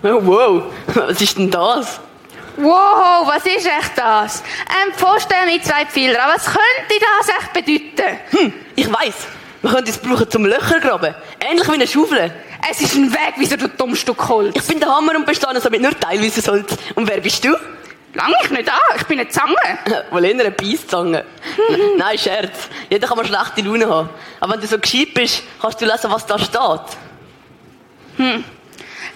Wow, was ist denn das? Wow, was ist echt das? Ein Pfosten mit zwei Pfeilern. Was könnte das echt bedeuten? Hm, ich weiß. Wir können es brauchen zum Löcher graben. Ähnlich wie eine Schaufel. Es ist ein Weg, wieso du dummes Stück Holz. Ich bin der Hammer und bestehe somit nur teilweise Holz. Und wer bist du? Lang ich nicht an, ich bin eine Zange. Wohl eher eine Beißzange. Nein, Scherz. Jeder kann mal schlechte Laune haben. Aber wenn du so gescheit bist, kannst du lesen, was da steht. Hm.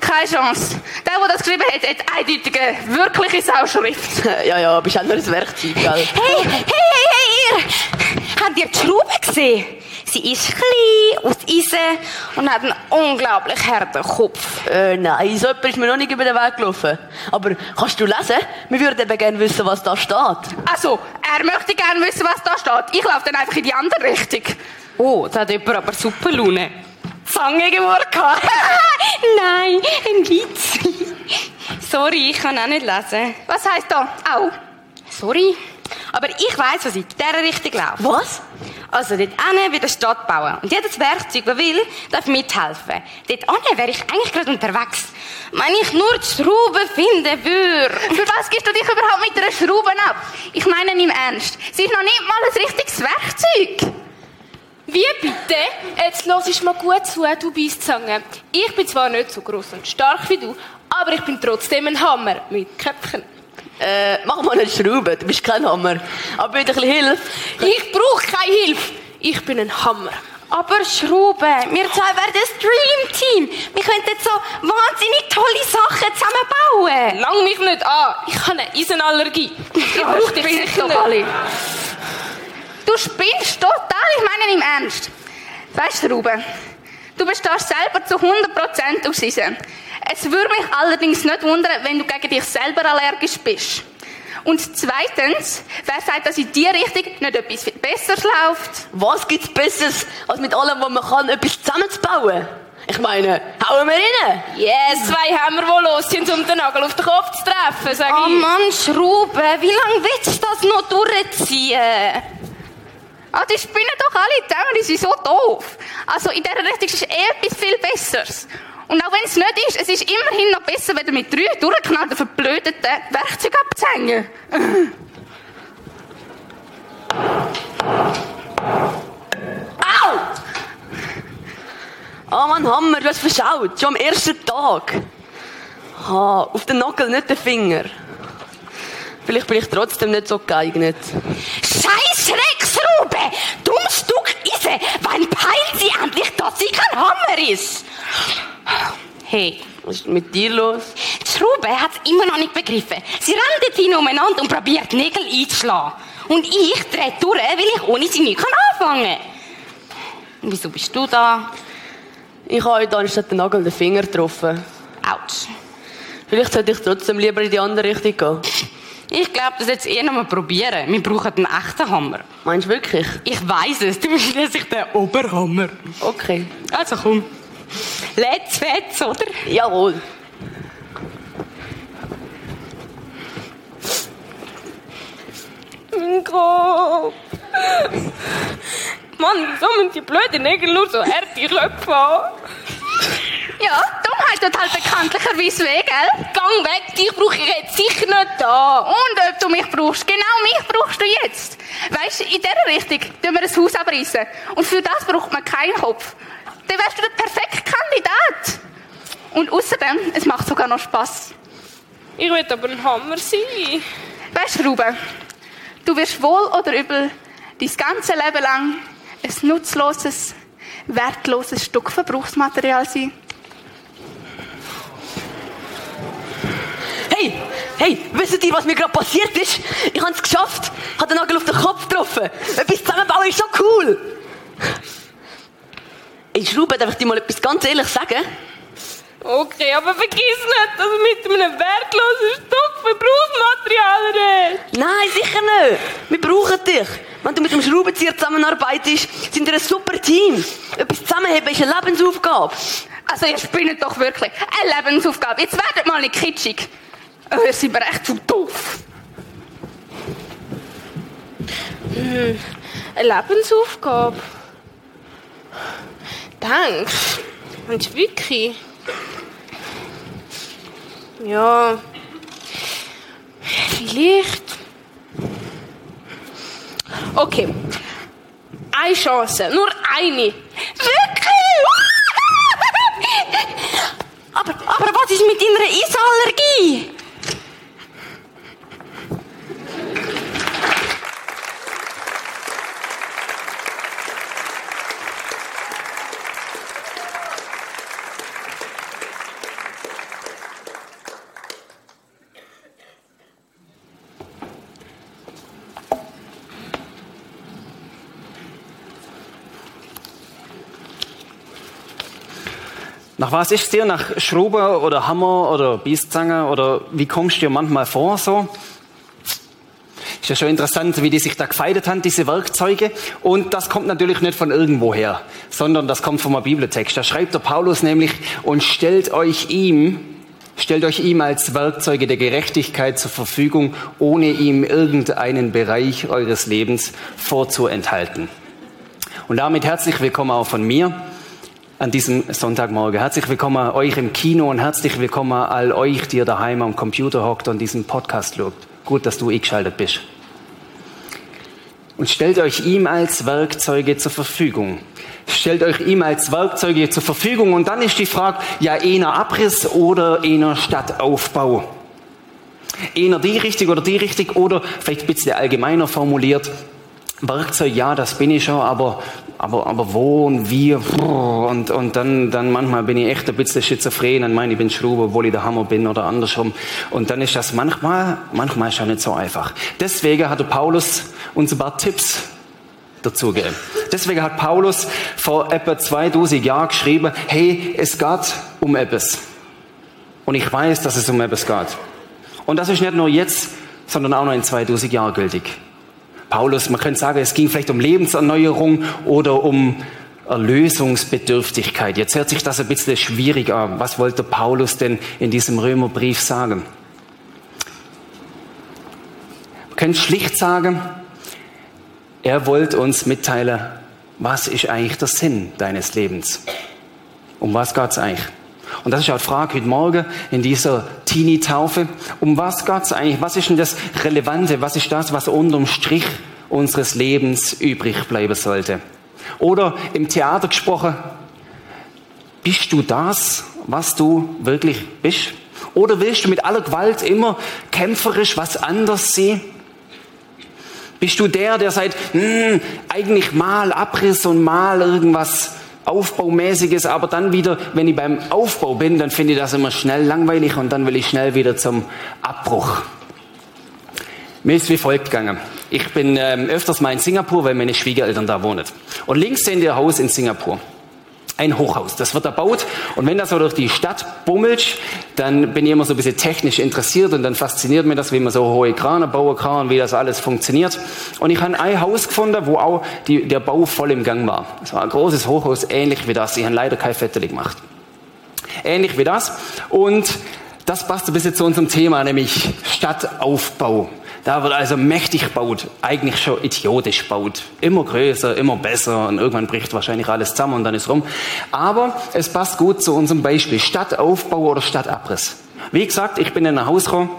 Keine Chance. Der, der das geschrieben hat, hat eindeutige, wirkliche Sauschrift. ja, ja, bist auch nur ein Werkzeug, gell? Hey, hey, hey, hey, ihr! Habt ihr die Schraube gesehen? Sie ist klein, aus Eisen und hat einen unglaublich harten Kopf. Äh, nein, so etwas ist mir noch nicht über den Weg gelaufen. Aber kannst du lesen? Wir würden eben gerne wissen, was da steht. Also, er möchte gerne wissen, was da steht. Ich laufe dann einfach in die andere Richtung. Oh, da hat jemand aber super Laune. Zange geworden. Nein, ein Witz. Sorry, ich kann auch nicht lesen. Was heisst da? Au. Sorry. Aber ich weiss, was in dieser Richtung läuft. Was? Also, dort hinten wird eine Stadt bauen. Und jedes Werkzeug, das will, darf mithelfen. Dort hinten wäre ich eigentlich gerade unterwegs. Wenn ich nur die Schraube finden würde. Für was gibst du dich überhaupt mit einer Schraube ab? Ich meine im Ernst. Sie ist noch nicht mal ein richtiges Werkzeug. Wie bitte? Jetzt los ich mal gut zu, du Beißzange. Ich bin zwar nicht so groß und stark wie du, aber ich bin trotzdem ein Hammer mit Köpfen. Äh, mach mal eine Schraube, du bist kein Hammer. Aber mit ein bisschen Hilfe. Ich brauche keine Hilfe. Ich bin ein Hammer. Aber Schrauben, wir zwei werden ein Dream Team. Wir könnten so wahnsinnig tolle Sachen zusammenbauen. Lang mich nicht an. Ich habe eine Eisenallergie. Ich brauche dich sicher nicht. Du spinnst total, ich meine im Ernst. Weißt du, Ruben, du bestehst selber zu 100% aus Eisen. Es würde mich allerdings nicht wundern, wenn du gegen dich selber allergisch bist. Und zweitens, wer sagt, dass in die Richtung nicht etwas Besseres läuft? Was gibt's Besseres, als mit allem, was man kann, etwas zusammenzubauen? Ich meine, hauen wir rein? Yes, zwei haben wir, die los sind, um den Nagel auf den Kopf zu treffen, sag oh ich. Oh Mann, Schrauben, wie lange willst du das noch durchziehen? Ah, die spinnen doch alle zusammen, die sind so doof. Also in dieser Richtung ist etwas viel Besseres. Und auch wenn es nicht ist, es ist immerhin noch besser, wenn du mit drei durchgeknallten, verblödeten Werkzeugen abzuhängen. Au! Oh Mann, Hammer, du hast verschaut. Schon am ersten Tag. Ha, auf den Nagel, nicht den Finger. Vielleicht bin ich trotzdem nicht so geeignet. Scheiß Rexrube! Dummes Stück Eisen! Wann peilt sie endlich, dass sie kein Hammer ist? Hey. Was ist mit dir los? Die Schraube hat es immer noch nicht begriffen. Sie rennt hin umeinander und probiert Nägel einzuschlagen. Und ich drehe durch, weil ich ohne sie nicht anfangen kann. Und wieso bist du da? Ich habe heute anstatt den Nagel den Finger getroffen. Autsch. Vielleicht sollte ich trotzdem lieber in die andere Richtung gehen. Ich glaube, das jetzt eh noch mal probieren. Wir brauchen einen echten Hammer. Meinst du wirklich? Ich weiß es. Du bist schließlich der Oberhammer. Okay. Also komm. Let's fetz, oder? Jawohl. Mein Kopf. Mann, wieso müssen die blöden Nägel nur so harte Köpfe haben? Ja, Dummheit tut halt bekanntlicherweise weh, gell? Gang weg, dich brauche ich jetzt sicher nicht da. Und ob du mich brauchst, genau mich brauchst du jetzt. Weißt du, in dieser Richtung tun wir ein Haus abreißen. Und für das braucht man keinen Kopf. Dann wärst du der perfekte Kandidat. Und außerdem, es macht sogar noch Spass. Ich will aber ein Hammer sein. Weißt du, Ruben, du wirst wohl oder übel dein ganze Leben lang ein nutzloses, wertloses Stück Verbrauchsmaterial sein. Hey, hey, wisst ihr, was mir gerade passiert ist? Ich habe es geschafft. Ich habe den Nagel auf den Kopf getroffen. Etwas zusammenbauen ist so cool. Ey, Schraube, darf ich dir mal etwas ganz ehrlich sagen? Okay, aber vergiss nicht, dass du mit einem wertlosen Stück Verbrauchsmaterial redest. Nein, sicher nicht. Wir brauchen dich. Wenn du mit dem Schraubenzieher zusammenarbeitest, sind wir ein super Team. Etwas zusammenheben ist eine Lebensaufgabe. Also ihr spinnt doch wirklich. Eine Lebensaufgabe. Jetzt werdet mal nicht kitschig. Ihr seid mir echt zu doof. Hm, eine Lebensaufgabe? Denkst du? Du wirklich? Ja. Vielleicht. Okay. Eine Chance. Nur eine. Wirklich? aber, aber was ist mit deiner Eisallergie? Nach was ist dir? Nach Schrauber oder Hammer oder Bieszange oder wie kommst du dir manchmal vor so? Ist ja schon interessant, wie die sich da gefeiert haben, diese Werkzeuge. Und das kommt natürlich nicht von irgendwoher, sondern das kommt vom Bibeltext. Da schreibt der Paulus nämlich, und stellt euch ihm, stellt euch ihm als Werkzeuge der Gerechtigkeit zur Verfügung, ohne ihm irgendeinen Bereich eures Lebens vorzuenthalten. Und damit herzlich willkommen auch von mir an diesem Sonntagmorgen. Herzlich willkommen euch im Kino und herzlich willkommen all euch, die ihr daheim am Computer hockt und diesen Podcast schaut. Gut, dass du eingeschaltet bist. Und stellt euch ihm als Werkzeuge zur Verfügung. Stellt euch ihm als Werkzeuge zur Verfügung. Und dann ist die Frage, ja, einer Abriss oder einer Stadtaufbau. Einer die richtig oder die richtig oder vielleicht ein bisschen allgemeiner formuliert. Werkzeug, ja, das bin ich schon, aber, aber, aber wo und wie, und, und dann, dann manchmal bin ich echt ein bisschen schizophren und meine, ich bin Schrauber, obwohl ich der Hammer bin oder andersrum. Und dann ist das manchmal, manchmal schon nicht so einfach. Deswegen hatte Paulus uns ein paar Tipps dazu gegeben. Deswegen hat Paulus vor etwa 2000 Jahren geschrieben, hey, es geht um etwas. Und ich weiß, dass es um etwas geht. Und das ist nicht nur jetzt, sondern auch noch in 2000 Jahren gültig. Paulus, man könnte sagen, es ging vielleicht um Lebenserneuerung oder um Erlösungsbedürftigkeit. Jetzt hört sich das ein bisschen schwierig an. Was wollte Paulus denn in diesem Römerbrief sagen? Man könnte schlicht sagen, er wollte uns mitteilen, was ist eigentlich der Sinn deines Lebens? Um was geht es eigentlich? Und das ist auch die Frage heute Morgen in dieser Teenie-Taufe. Um was geht es eigentlich? Was ist denn das Relevante? Was ist das, was unterm Strich unseres Lebens übrig bleiben sollte? Oder im Theater gesprochen, bist du das, was du wirklich bist? Oder willst du mit aller Gewalt immer kämpferisch was anders sehen? Bist du der, der sagt, hm, eigentlich mal Abriss und mal irgendwas Aufbaumäßiges, aber dann wieder, wenn ich beim Aufbau bin, dann finde ich das immer schnell langweilig und dann will ich schnell wieder zum Abbruch. Mir ist wie folgt gegangen. Ich bin ähm, öfters mal in Singapur, weil meine Schwiegereltern da wohnen. Und links sehen ein Haus in Singapur. Ein Hochhaus. Das wird erbaut. Und wenn das so durch die Stadt bummelt, dann bin ich immer so ein bisschen technisch interessiert und dann fasziniert mich das, wie man so hohe Krane bauen kann, wie das alles funktioniert. Und ich habe ein Haus gefunden, wo auch die, der Bau voll im Gang war. Es war ein großes Hochhaus, ähnlich wie das. Ich habe leider kein Vettel gemacht. Ähnlich wie das. Und das passt ein bisschen zu unserem Thema, nämlich Stadtaufbau. Da wird also mächtig gebaut, eigentlich schon idiotisch gebaut. Immer größer, immer besser und irgendwann bricht wahrscheinlich alles zusammen und dann ist rum. Aber es passt gut zu unserem Beispiel. Stadtaufbau oder Stadtabriss. Wie gesagt, ich bin in einem Haus gekommen,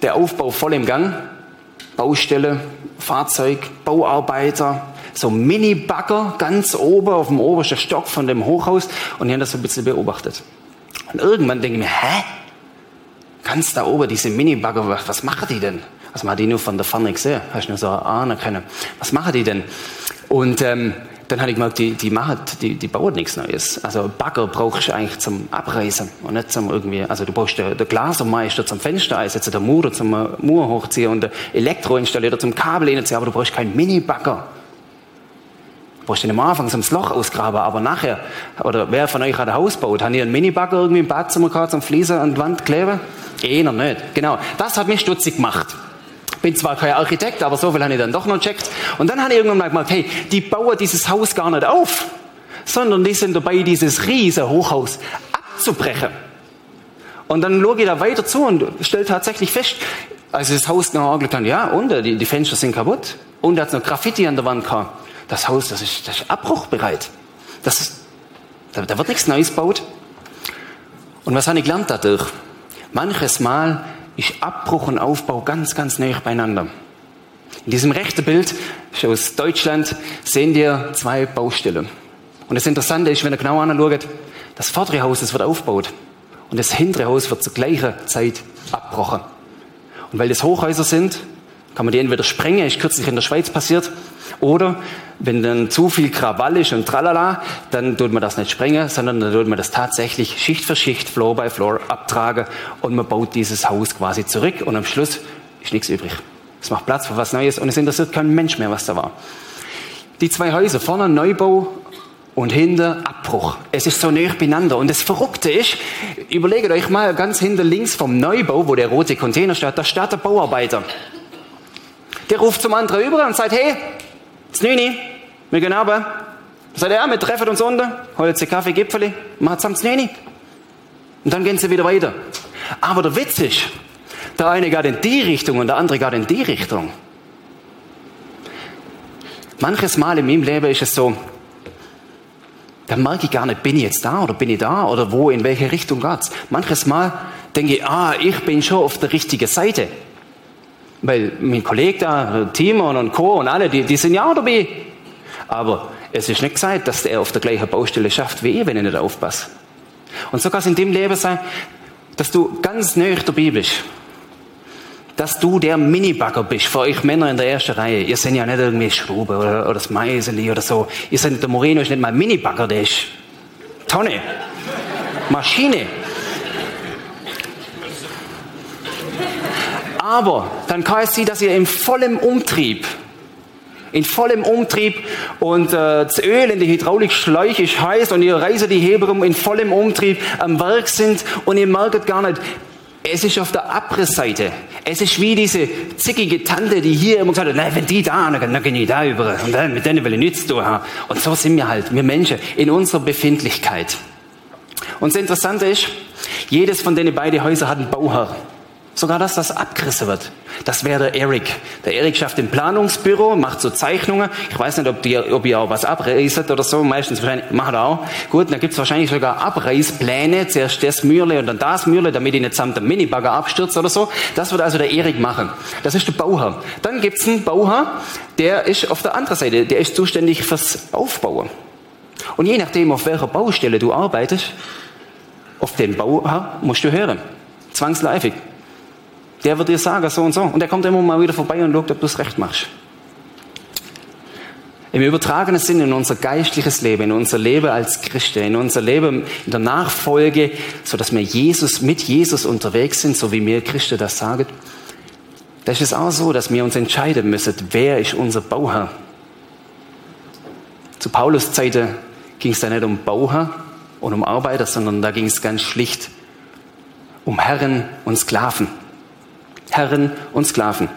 der Aufbau voll im Gang. Baustelle, Fahrzeug, Bauarbeiter, so Mini-Bagger ganz oben auf dem obersten Stock von dem Hochhaus und ich habe das so ein bisschen beobachtet. Und irgendwann denke ich mir, hä? Ganz da oben, diese Mini-Bagger, was machen die denn? Was machen die nur von der Ferne gesehen? Hast du nur so ahnen können. Was machen die denn? Und ähm, dann habe ich gemerkt, die, die machen, die, die bauen nichts Neues. Also Bagger brauchst du eigentlich zum Abreißen und nicht zum irgendwie, also du brauchst den, den Glasermeister zum Fenster einsetzen, der Murer zum Mauer hochziehen und der Elektroinstallierer zum Kabel hinziehen, aber du brauchst keinen Mini-Bagger. Du brauchst den am Anfang zum Loch ausgraben, aber nachher, oder wer von euch hat ein Haus gebaut? Haben ihr einen Mini-Bagger irgendwie im Badzimmer gehabt zum Fliesen an die Wand kleben? Einer nicht. Genau. Das hat mich stutzig gemacht bin zwar kein Architekt, aber so viel habe ich dann doch noch gecheckt. Und dann habe ich irgendwann mal gemerkt, hey, die bauen dieses Haus gar nicht auf, sondern die sind dabei, dieses riesige Hochhaus abzubrechen. Und dann schaue ich da weiter zu und stelle tatsächlich fest, als ich das Haus geangelt habe, ja, und die, die Fenster sind kaputt. Und da hat noch Graffiti an der Wand gehabt. Das Haus, das ist, das ist abbruchbereit. Das ist, da, da wird nichts Neues gebaut. Und was habe ich gelernt dadurch? Manches Mal ist Abbruch und Aufbau ganz, ganz nah beieinander. In diesem rechten Bild aus Deutschland sehen wir zwei Baustellen. Und das Interessante ist, wenn ihr genau anschaut, das vordere Haus das wird aufgebaut und das hintere Haus wird zur gleichen Zeit abgebrochen. Und weil das Hochhäuser sind, kann man die entweder sprengen, ist kürzlich in der Schweiz passiert, oder wenn dann zu viel Krawall ist und tralala, dann tut man das nicht sprengen, sondern dann tut man das tatsächlich Schicht für Schicht, Floor by Floor abtragen und man baut dieses Haus quasi zurück und am Schluss ist nichts übrig. Es macht Platz für was Neues und es interessiert kein Mensch mehr, was da war. Die zwei Häuser, vorne Neubau und hinter Abbruch. Es ist so nah beieinander. Und das Verrückte ist, überlegt euch mal ganz hinter links vom Neubau, wo der rote Container steht, da steht der Bauarbeiter. Der ruft zum anderen über und sagt, hey, Znüni, wir gehen runter. Sagt er, ja, wir treffen uns unten, holen sie Kaffee, Gipfeli, machen zusammen Znüni. Und dann gehen sie wieder weiter. Aber der Witz ist, der eine geht in die Richtung und der andere geht in die Richtung. Manches Mal in meinem Leben ist es so, da merke ich gar nicht, bin ich jetzt da oder bin ich da oder wo, in welche Richtung geht's. Manches Mal denke ich, ah, ich bin schon auf der richtigen Seite. Weil mein Kollege da, Timon und Co. und alle, die, die sind ja auch dabei. Aber es ist nicht gesagt, dass er auf der gleichen Baustelle schafft wie ich, wenn ich nicht aufpasse. Und so kann es in dem Leben sein, dass du ganz nöch dabei bist. Dass du der Minibagger bist für euch Männer in der ersten Reihe. Ihr seid ja nicht irgendwie Schrube oder, oder das Meiseli oder so. Ihr seid, der Moreno ist nicht mal Minibagger, der ist Tonne. Maschine. Aber dann kann es sein, dass ihr im vollen Umtrieb, in vollem Umtrieb und äh, das Öl in die Hydraulikschläuche ist heiß und ihr reißt die Heber um in vollem Umtrieb am Werk sind und ihr merkt gar nicht, es ist auf der Abrissseite. Es ist wie diese zickige Tante, die hier immer gesagt hat, nein, wenn die da, dann gehe ich da über. Und dann, mit denen will ich nichts tun. Und so sind wir halt, wir Menschen, in unserer Befindlichkeit. Und das Interessante ist, jedes von den beiden Häusern hat einen Bauherr. Sogar dass das abgerissen wird. Das wäre der Erik. Der Erik schafft im Planungsbüro, macht so Zeichnungen. Ich weiß nicht, ob, die, ob ihr auch was abreißt oder so. Meistens wahrscheinlich, macht er auch. Gut, dann gibt's wahrscheinlich sogar Abreißpläne. Zuerst das Mürle und dann das Mürle, damit ich nicht samt dem Minibagger abstürzt oder so. Das wird also der Erik machen. Das ist der Bauherr. Dann gibt's einen Bauherr, der ist auf der anderen Seite. Der ist zuständig fürs Aufbauen. Und je nachdem, auf welcher Baustelle du arbeitest, auf den Bauherr musst du hören. Zwangsläufig. Der wird dir sagen, so und so. Und der kommt immer mal wieder vorbei und schaut, ob du es recht machst. Im übertragenen Sinn in unser geistliches Leben, in unser Leben als Christen, in unser Leben in der Nachfolge, so dass wir Jesus, mit Jesus unterwegs sind, so wie wir Christen das sagen, da ist es auch so, dass wir uns entscheiden müssen, wer ist unser Bauherr. Zu Paulus Zeiten ging es da nicht um Bauherr und um Arbeiter, sondern da ging es ganz schlicht um Herren und Sklaven. Herren und Sklaven.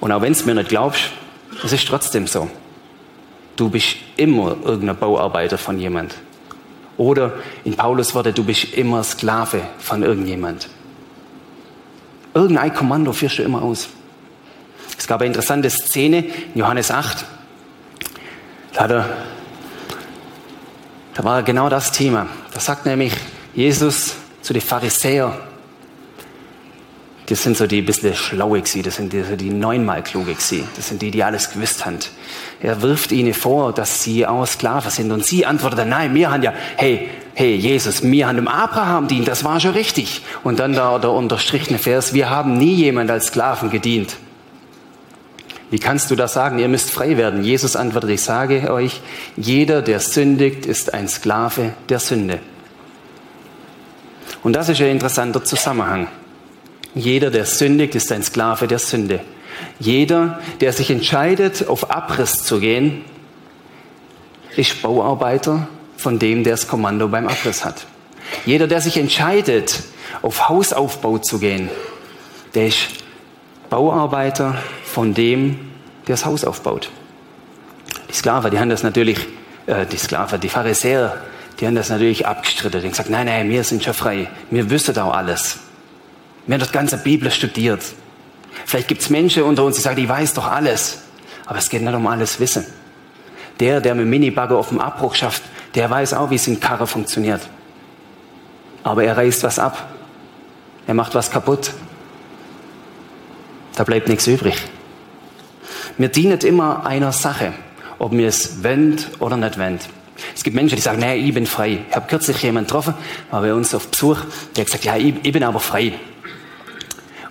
Und auch wenn es mir nicht glaubst, es ist trotzdem so. Du bist immer irgendein Bauarbeiter von jemand. Oder in Paulus Worte, du bist immer Sklave von irgendjemand. Irgendein Kommando führst du immer aus. Es gab eine interessante Szene in Johannes 8. Da, er, da war genau das Thema. Da sagt nämlich Jesus zu den Pharisäern, das sind so die bisschen schlaue gewesen, das sind die, die neunmal kluge gewesen. Das sind die, die alles gewusst haben. Er wirft ihnen vor, dass sie auch Sklaven sind und sie antworten, nein, wir haben ja, hey, hey, Jesus, wir haben dem Abraham dient, das war schon richtig. Und dann da der unterstrichene Vers, wir haben nie jemand als Sklaven gedient. Wie kannst du das sagen? Ihr müsst frei werden. Jesus antwortet, ich sage euch, jeder, der sündigt, ist ein Sklave der Sünde. Und das ist ein interessanter Zusammenhang. Jeder, der sündigt, ist ein Sklave der Sünde. Jeder, der sich entscheidet, auf Abriss zu gehen, ist Bauarbeiter von dem, der das Kommando beim Abriss hat. Jeder, der sich entscheidet, auf Hausaufbau zu gehen, der ist Bauarbeiter von dem, der das Haus aufbaut. Die Sklaven, die haben das natürlich, äh, die Sklaven, die Pharisäer, die haben das natürlich abgestritten. Die haben gesagt, nein, nein, wir sind schon frei. Wir wissen auch alles. Wir haben das ganze Bibel studiert. Vielleicht gibt es Menschen unter uns, die sagen, ich weiß doch alles. Aber es geht nicht um alles Wissen. Der, der mit Minibagger auf dem Abbruch schafft, der weiß auch, wie es in Karre funktioniert. Aber er reißt was ab. Er macht was kaputt. Da bleibt nichts übrig. Wir dienen immer einer Sache, ob wir es wendet oder nicht wendet. Es gibt Menschen, die sagen, nee, ich bin frei. Ich habe kürzlich jemanden getroffen, war bei uns auf Besuch, der hat gesagt, ja, ich, ich bin aber frei.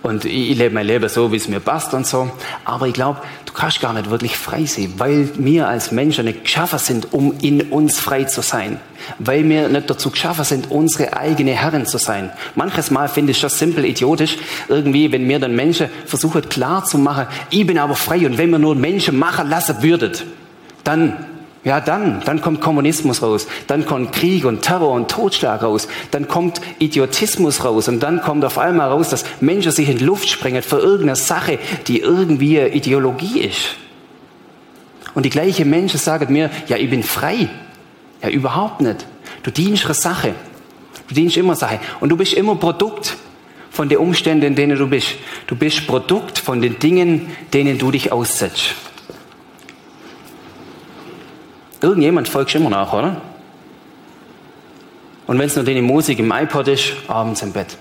Und ich, lebe mein Leben so, wie es mir passt und so. Aber ich glaube, du kannst gar nicht wirklich frei sein, weil wir als Menschen nicht geschaffen sind, um in uns frei zu sein. Weil wir nicht dazu geschaffen sind, unsere eigene Herren zu sein. Manches Mal finde ich das simpel idiotisch, irgendwie, wenn mir dann Menschen versuchen klar zu machen, ich bin aber frei und wenn wir nur Menschen machen lassen würdet, dann ja, dann, dann kommt Kommunismus raus, dann kommt Krieg und Terror und Totschlag raus, dann kommt Idiotismus raus und dann kommt auf einmal raus, dass Menschen sich in Luft sprengen für irgendeine Sache, die irgendwie Ideologie ist. Und die gleichen Menschen sagen mir, ja, ich bin frei. Ja, überhaupt nicht. Du dienst eine Sache. Du dienst immer Sache. Und du bist immer Produkt von den Umständen, in denen du bist. Du bist Produkt von den Dingen, denen du dich aussetzt. Irgendjemand folgt immer nach, oder? Und wenn es nur deine Musik im iPod ist, abends im Bett.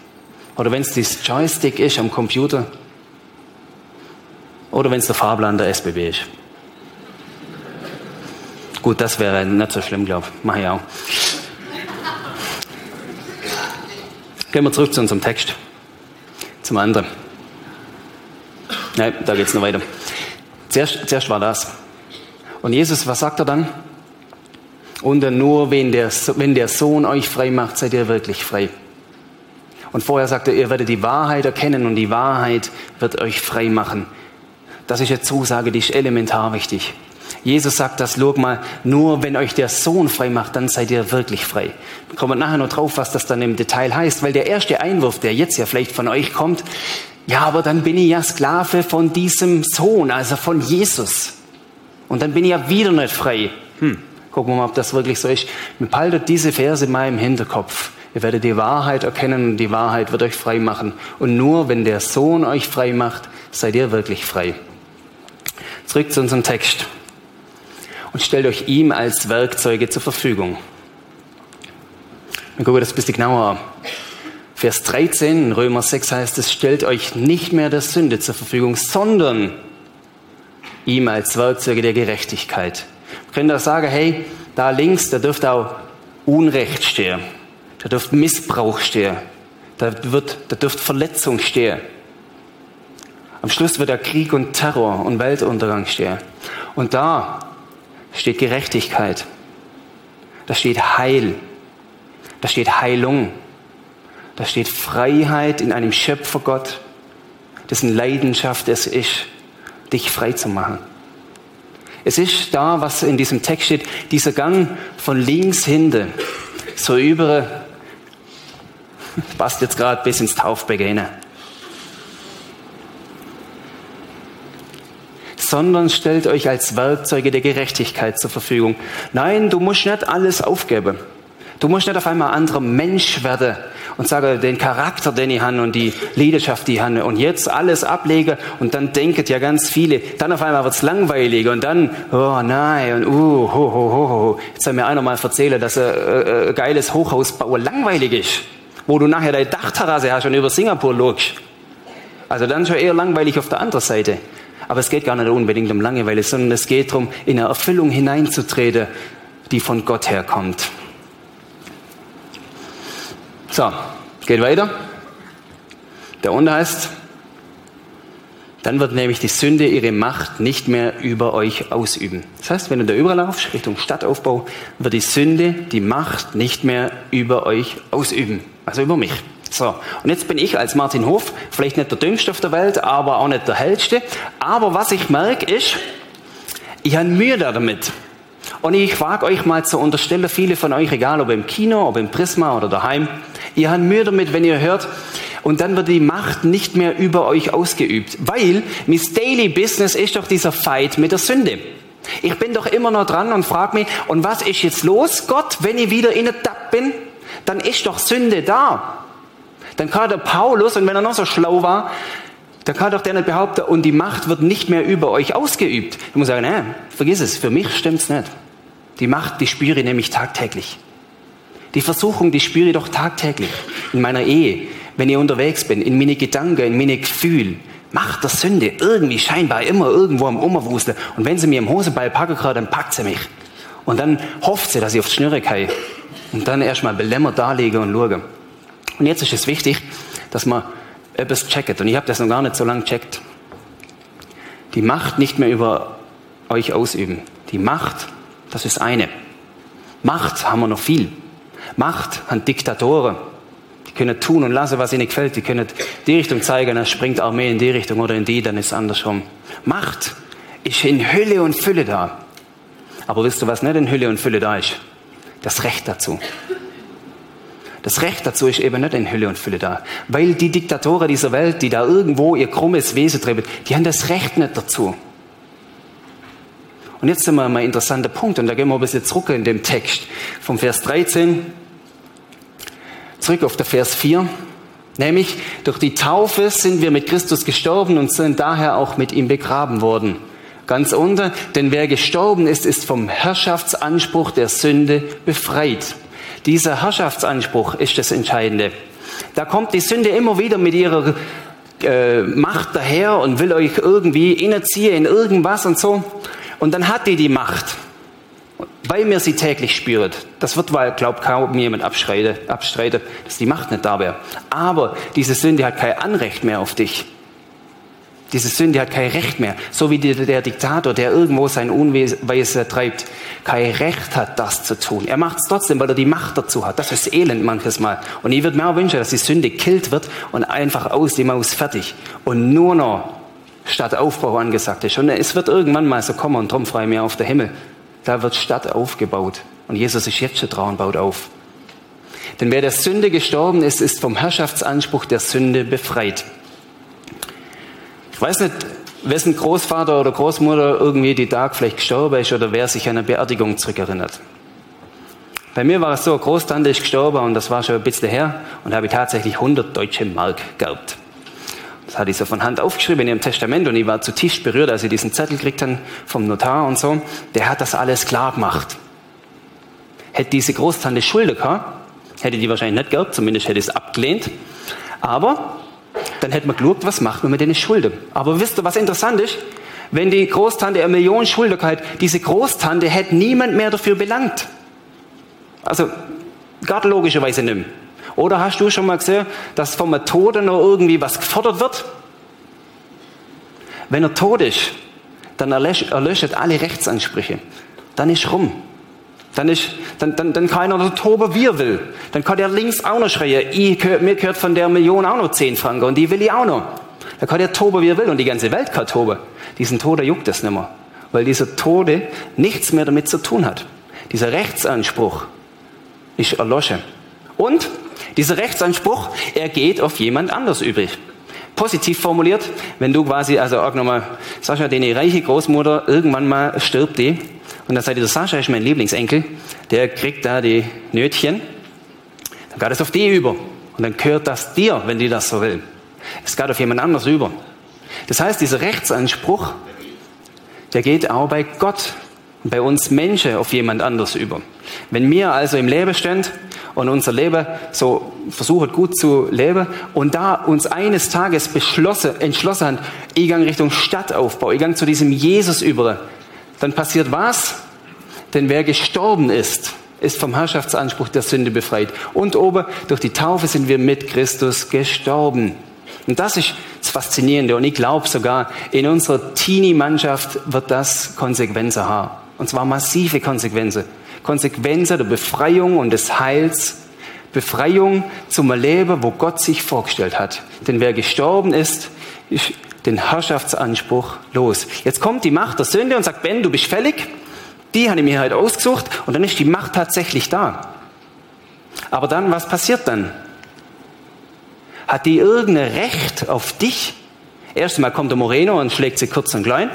Oder wenn es das Joystick ist am Computer. Oder wenn es der Fahrplan der SBB ist. Gut, das wäre nicht so schlimm, glaube ich. Mach ich auch. Gehen wir zurück zu unserem Text. Zum anderen. Nein, da geht es noch weiter. Zuerst, zuerst war das. Und Jesus, was sagt er dann? Und nur wenn der, wenn der Sohn euch frei macht, seid ihr wirklich frei. Und vorher sagte er, ihr werdet die Wahrheit erkennen und die Wahrheit wird euch frei machen. Das ist eine Zusage, die ist elementar wichtig. Jesus sagt das, log mal, nur wenn euch der Sohn frei macht, dann seid ihr wirklich frei. Wir kommen nachher noch drauf, was das dann im Detail heißt, weil der erste Einwurf, der jetzt ja vielleicht von euch kommt, ja, aber dann bin ich ja Sklave von diesem Sohn, also von Jesus. Und dann bin ich ja wieder nicht frei. Hm. Gucken wir mal, ob das wirklich so ist. Behaltet diese Verse mal im Hinterkopf. Ihr werdet die Wahrheit erkennen und die Wahrheit wird euch frei machen. Und nur wenn der Sohn euch frei macht, seid ihr wirklich frei. Zurück zu unserem Text. Und stellt euch ihm als Werkzeuge zur Verfügung. Wir gucken das ein bisschen genauer. Vers 13 in Römer 6 heißt es, stellt euch nicht mehr der Sünde zur Verfügung, sondern ihm als Werkzeuge der Gerechtigkeit. Könnt ihr sagen, hey, da links, da dürfte auch Unrecht stehen. Da dürfte Missbrauch stehen. Da, wird, da dürfte Verletzung stehen. Am Schluss wird da Krieg und Terror und Weltuntergang stehen. Und da steht Gerechtigkeit. Da steht Heil. Da steht Heilung. Da steht Freiheit in einem Schöpfergott, dessen Leidenschaft es ist, dich frei zu machen. Es ist da, was in diesem Text steht, dieser Gang von links hinten, so über, passt jetzt gerade bis ins Taufbecken sondern stellt euch als Werkzeuge der Gerechtigkeit zur Verfügung. Nein, du musst nicht alles aufgeben. Du musst nicht auf einmal anderer Mensch werden und sage den Charakter, den ich habe und die Leidenschaft, die ich habe und jetzt alles ablege und dann denken ja ganz viele, dann auf einmal wird's langweilig und dann, oh nein und uh, ho, ho, ho, ho. Jetzt soll mir einer mal erzählen, dass ein äh, äh, geiles Hochhausbau langweilig ist, wo du nachher deine Dachterrasse hast und über Singapur schaust. Also dann schon eher langweilig auf der anderen Seite. Aber es geht gar nicht unbedingt um Langeweile, sondern es geht darum, in eine Erfüllung hineinzutreten, die von Gott herkommt. So, geht weiter. Der Unter heißt, dann wird nämlich die Sünde ihre Macht nicht mehr über euch ausüben. Das heißt, wenn du da überlaufst, Richtung Stadtaufbau, wird die Sünde die Macht nicht mehr über euch ausüben. Also über mich. So, und jetzt bin ich als Martin Hof vielleicht nicht der dümmste auf der Welt, aber auch nicht der hellste. Aber was ich merke ist, ich habe Mühe damit. Und ich wage euch mal zu unterstellen, viele von euch, egal ob im Kino, ob im Prisma oder daheim, Ihr habt Mühe damit, wenn ihr hört, und dann wird die Macht nicht mehr über euch ausgeübt. Weil Miss Daily Business ist doch dieser Fight mit der Sünde. Ich bin doch immer noch dran und frage mich, und was ist jetzt los, Gott, wenn ich wieder in der Tab bin? Dann ist doch Sünde da. Dann kann der Paulus, und wenn er noch so schlau war, dann kann doch der nicht behaupten, und die Macht wird nicht mehr über euch ausgeübt. Ich muss sagen, nein, vergiss es, für mich stimmt's nicht. Die Macht, die spüre ich nämlich tagtäglich. Die Versuchung, die spüre ich doch tagtäglich in meiner Ehe. wenn ich unterwegs bin, in meine Gedanken, in meine Gefühle, macht der Sünde irgendwie scheinbar immer irgendwo am Umwuseln. Und wenn sie mir im Hosenball packen kann, dann packt sie mich. Und dann hofft sie, dass ich aufs Schnürre kann. Und dann erstmal belämmert darlege und schaue. Und jetzt ist es wichtig, dass man etwas checkt. Und ich habe das noch gar nicht so lange checkt. Die Macht nicht mehr über euch ausüben. Die Macht, das ist eine. Macht haben wir noch viel. Macht haben Diktatoren. Die können tun und lassen, was ihnen gefällt. Die können die Richtung zeigen, dann springt Armee in die Richtung oder in die, dann ist es andersrum. Macht ist in Hülle und Fülle da. Aber wisst du, was nicht in Hülle und Fülle da ist? Das Recht dazu. Das Recht dazu ist eben nicht in Hülle und Fülle da. Weil die Diktatoren dieser Welt, die da irgendwo ihr krummes Wesen treiben, die haben das Recht nicht dazu. Und jetzt sind wir mal ein interessanter Punkt, und da gehen wir ein bisschen zurück in dem Text vom Vers 13, zurück auf der Vers 4. Nämlich, durch die Taufe sind wir mit Christus gestorben und sind daher auch mit ihm begraben worden. Ganz unter, denn wer gestorben ist, ist vom Herrschaftsanspruch der Sünde befreit. Dieser Herrschaftsanspruch ist das Entscheidende. Da kommt die Sünde immer wieder mit ihrer äh, Macht daher und will euch irgendwie innerziehen in irgendwas und so. Und dann hat die die Macht, weil mir sie täglich spürt. Das wird, weil, glaubt kaum jemand abstreiten, abstreiten, dass die Macht nicht da wäre. Aber diese Sünde hat kein Anrecht mehr auf dich. Diese Sünde hat kein Recht mehr. So wie der, Diktator, der irgendwo sein Unwesen treibt, kein Recht hat, das zu tun. Er macht es trotzdem, weil er die Macht dazu hat. Das ist Elend manches Mal. Und ich würde mir auch wünschen, dass die Sünde killt wird und einfach aus die Maus fertig. Und nur noch statt Aufbau angesagt ist. Und es wird irgendwann mal so kommen und drum frei mir auf der Himmel. Da wird Stadt aufgebaut. Und Jesus ist jetzt schon dran und baut auf. Denn wer der Sünde gestorben ist, ist vom Herrschaftsanspruch der Sünde befreit. Ich weiß nicht, wessen Großvater oder Großmutter irgendwie die Tag vielleicht gestorben ist oder wer sich an eine Beerdigung zurückerinnert. Bei mir war es so, Großtante ist gestorben und das war schon ein bisschen her und habe ich tatsächlich 100 deutsche Mark geerbt. Das hatte ich so von Hand aufgeschrieben in ihrem Testament und ich war zutiefst berührt, als ich diesen Zettel kriegt dann vom Notar und so. Der hat das alles klar gemacht. Hätte diese Großtante Schulden gehabt, hätte die wahrscheinlich nicht geerbt, zumindest hätte ich es abgelehnt. Aber dann hätte man geschaut, was macht man mit den Schulden. Aber wisst ihr, was interessant ist? Wenn die Großtante eine Million Schulden hat, diese Großtante hätte niemand mehr dafür belangt. Also, gerade logischerweise nicht. Oder hast du schon mal gesehen, dass vom Toten noch irgendwie was gefordert wird? Wenn er tot ist, dann erlöscht, erlöscht alle Rechtsansprüche. Dann ist rum. Dann, ist, dann, dann, dann kann einer toben, wie er will. Dann kann der links auch noch schreien, ich, mir gehört von der Million auch noch 10 Franken und die will ich auch noch. Dann kann der toben, wie er will und die ganze Welt kann toben. Diesen Tode juckt es nicht mehr. Weil dieser Tode nichts mehr damit zu tun hat. Dieser Rechtsanspruch ist erloschen. Und dieser Rechtsanspruch, er geht auf jemand anders übrig. Positiv formuliert, wenn du quasi, also auch nochmal, Sascha, deine reiche Großmutter, irgendwann mal stirbt die, und dann sagt ihr, Sascha ist mein Lieblingsenkel, der kriegt da die Nötchen, dann geht es auf die über. Und dann gehört das dir, wenn die das so will. Es geht auf jemand anders über. Das heißt, dieser Rechtsanspruch, der geht auch bei Gott bei uns Menschen auf jemand anders über. Wenn wir also im Leben stehen und unser Leben so versuchen gut zu leben und da uns eines Tages beschlossen, entschlossen haben, ich gehe Richtung Stadtaufbau, ich gehe zu diesem Jesus über, dann passiert was? Denn wer gestorben ist, ist vom Herrschaftsanspruch der Sünde befreit. Und oben, durch die Taufe sind wir mit Christus gestorben. Und das ist das Faszinierende. Und ich glaube sogar, in unserer Teenie-Mannschaft wird das Konsequenzen haben. Und zwar massive Konsequenzen. Konsequenzen der Befreiung und des Heils. Befreiung zum Leben, wo Gott sich vorgestellt hat. Denn wer gestorben ist, ist den Herrschaftsanspruch los. Jetzt kommt die Macht der Sünde und sagt, Ben, du bist fällig. Die habe ich mir halt ausgesucht und dann ist die Macht tatsächlich da. Aber dann, was passiert dann? Hat die irgendein Recht auf dich? Erstmal kommt der Moreno und schlägt sie kurz und klein,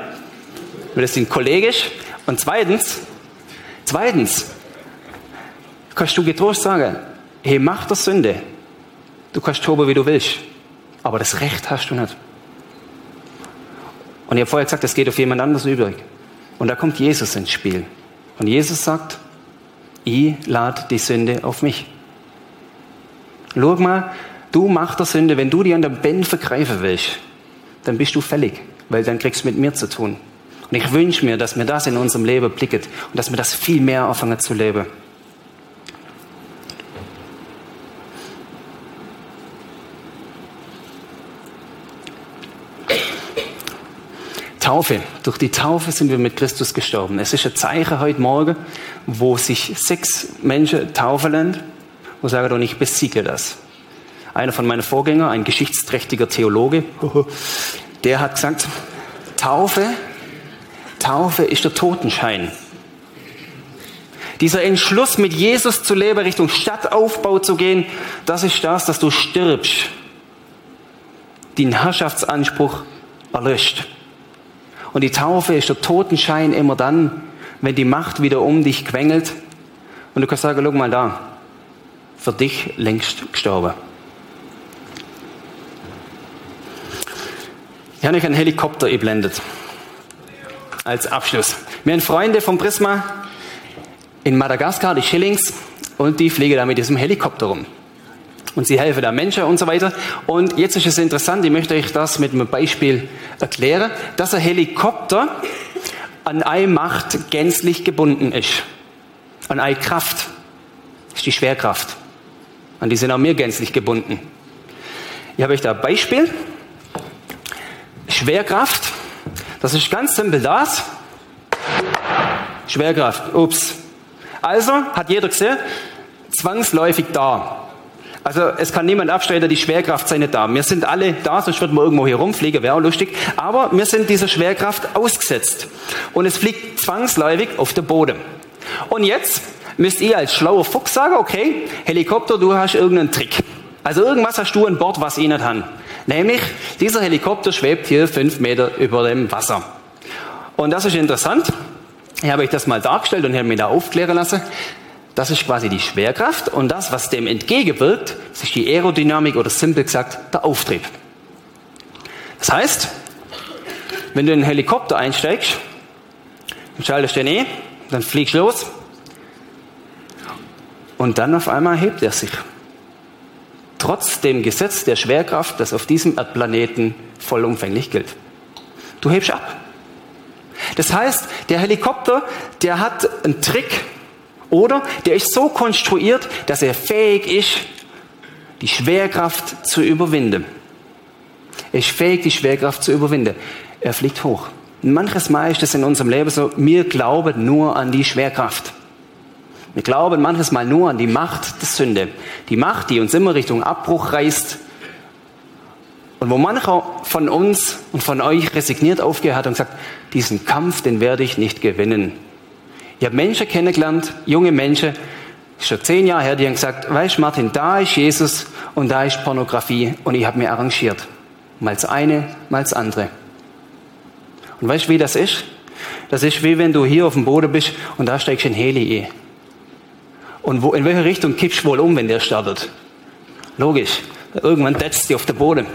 weil das sind kollegisch. Und zweitens, zweitens, kannst du getrost sagen, hey, mach das Sünde. Du kannst toben, wie du willst. Aber das Recht hast du nicht. Und ich habe vorher gesagt, es geht auf jemand anderes übrig. Und da kommt Jesus ins Spiel. Und Jesus sagt, ich lade die Sünde auf mich. Schau mal, du machst der Sünde, wenn du die an der Ben vergreifen willst, dann bist du fällig, weil dann kriegst du mit mir zu tun. Und ich wünsche mir, dass wir das in unserem Leben blicken und dass wir das viel mehr anfangen zu leben. Taufe. Durch die Taufe sind wir mit Christus gestorben. Es ist ein Zeichen heute Morgen, wo sich sechs Menschen taufen lassen und sagen, und ich besiege das. Einer von meinen Vorgängern, ein geschichtsträchtiger Theologe, der hat gesagt, Taufe, Taufe ist der Totenschein. Dieser Entschluss, mit Jesus zu leben, Richtung Stadtaufbau zu gehen, das ist das, dass du stirbst. Den Herrschaftsanspruch erlöscht. Und die Taufe ist der Totenschein immer dann, wenn die Macht wieder um dich quengelt und du kannst sagen, guck mal da, für dich längst gestorben. Ich habe euch einen Helikopter geblendet. Als Abschluss. Wir haben Freunde vom Prisma in Madagaskar, die Schillings, und die fliegen da mit diesem Helikopter rum und sie helfen da Menschen und so weiter. Und jetzt ist es interessant, ich möchte euch das mit einem Beispiel erklären, dass ein Helikopter an eine Macht gänzlich gebunden ist. An eine Kraft. Das ist die Schwerkraft. An die sind auch mir gänzlich gebunden. Ich habe euch da ein Beispiel. Schwerkraft. Das ist ganz simpel das. Schwerkraft. Ups. Also hat jeder gesehen, zwangsläufig da. Also es kann niemand abstreiten, die Schwerkraft sei nicht da. Wir sind alle da, sonst würden wir irgendwo hier rumfliegen, wäre auch lustig. Aber wir sind dieser Schwerkraft ausgesetzt. Und es fliegt zwangsläufig auf den Boden. Und jetzt müsst ihr als schlauer Fuchs sagen, okay, Helikopter, du hast irgendeinen Trick. Also irgendwas hast du an Bord, was ich nicht habe. Nämlich, dieser Helikopter schwebt hier fünf Meter über dem Wasser. Und das ist interessant. Ich habe euch das mal dargestellt und habe mich da aufklären lassen. Das ist quasi die Schwerkraft und das, was dem entgegenwirkt, ist die Aerodynamik oder simpel gesagt der Auftrieb. Das heißt, wenn du in einen Helikopter einsteigst, dann schaltest den eh, dann fliegst du los und dann auf einmal hebt er sich. Trotz dem Gesetz der Schwerkraft, das auf diesem Erdplaneten vollumfänglich gilt. Du hebst ab. Das heißt, der Helikopter, der hat einen Trick, oder der ist so konstruiert, dass er fähig ist, die Schwerkraft zu überwinden. Er ist fähig, die Schwerkraft zu überwinden. Er fliegt hoch. manches Mal ist es in unserem Leben so, wir glauben nur an die Schwerkraft. Wir glauben manches Mal nur an die Macht der Sünde. Die Macht, die uns immer Richtung Abbruch reißt. Und wo mancher von uns und von euch resigniert aufgehört hat und sagt, diesen Kampf, den werde ich nicht gewinnen. Ich habe Menschen kennengelernt, junge Menschen, schon zehn Jahre her, die haben gesagt, weißt Martin, da ist Jesus und da ist Pornografie und ich habe mir arrangiert. Mal das eine, mal das andere. Und weißt du, wie das ist? Das ist wie wenn du hier auf dem Boden bist und da steigst ein Heli ein. Und wo, in welche Richtung kippst du wohl um, wenn der startet? Logisch. Irgendwann tätschst du auf den Boden.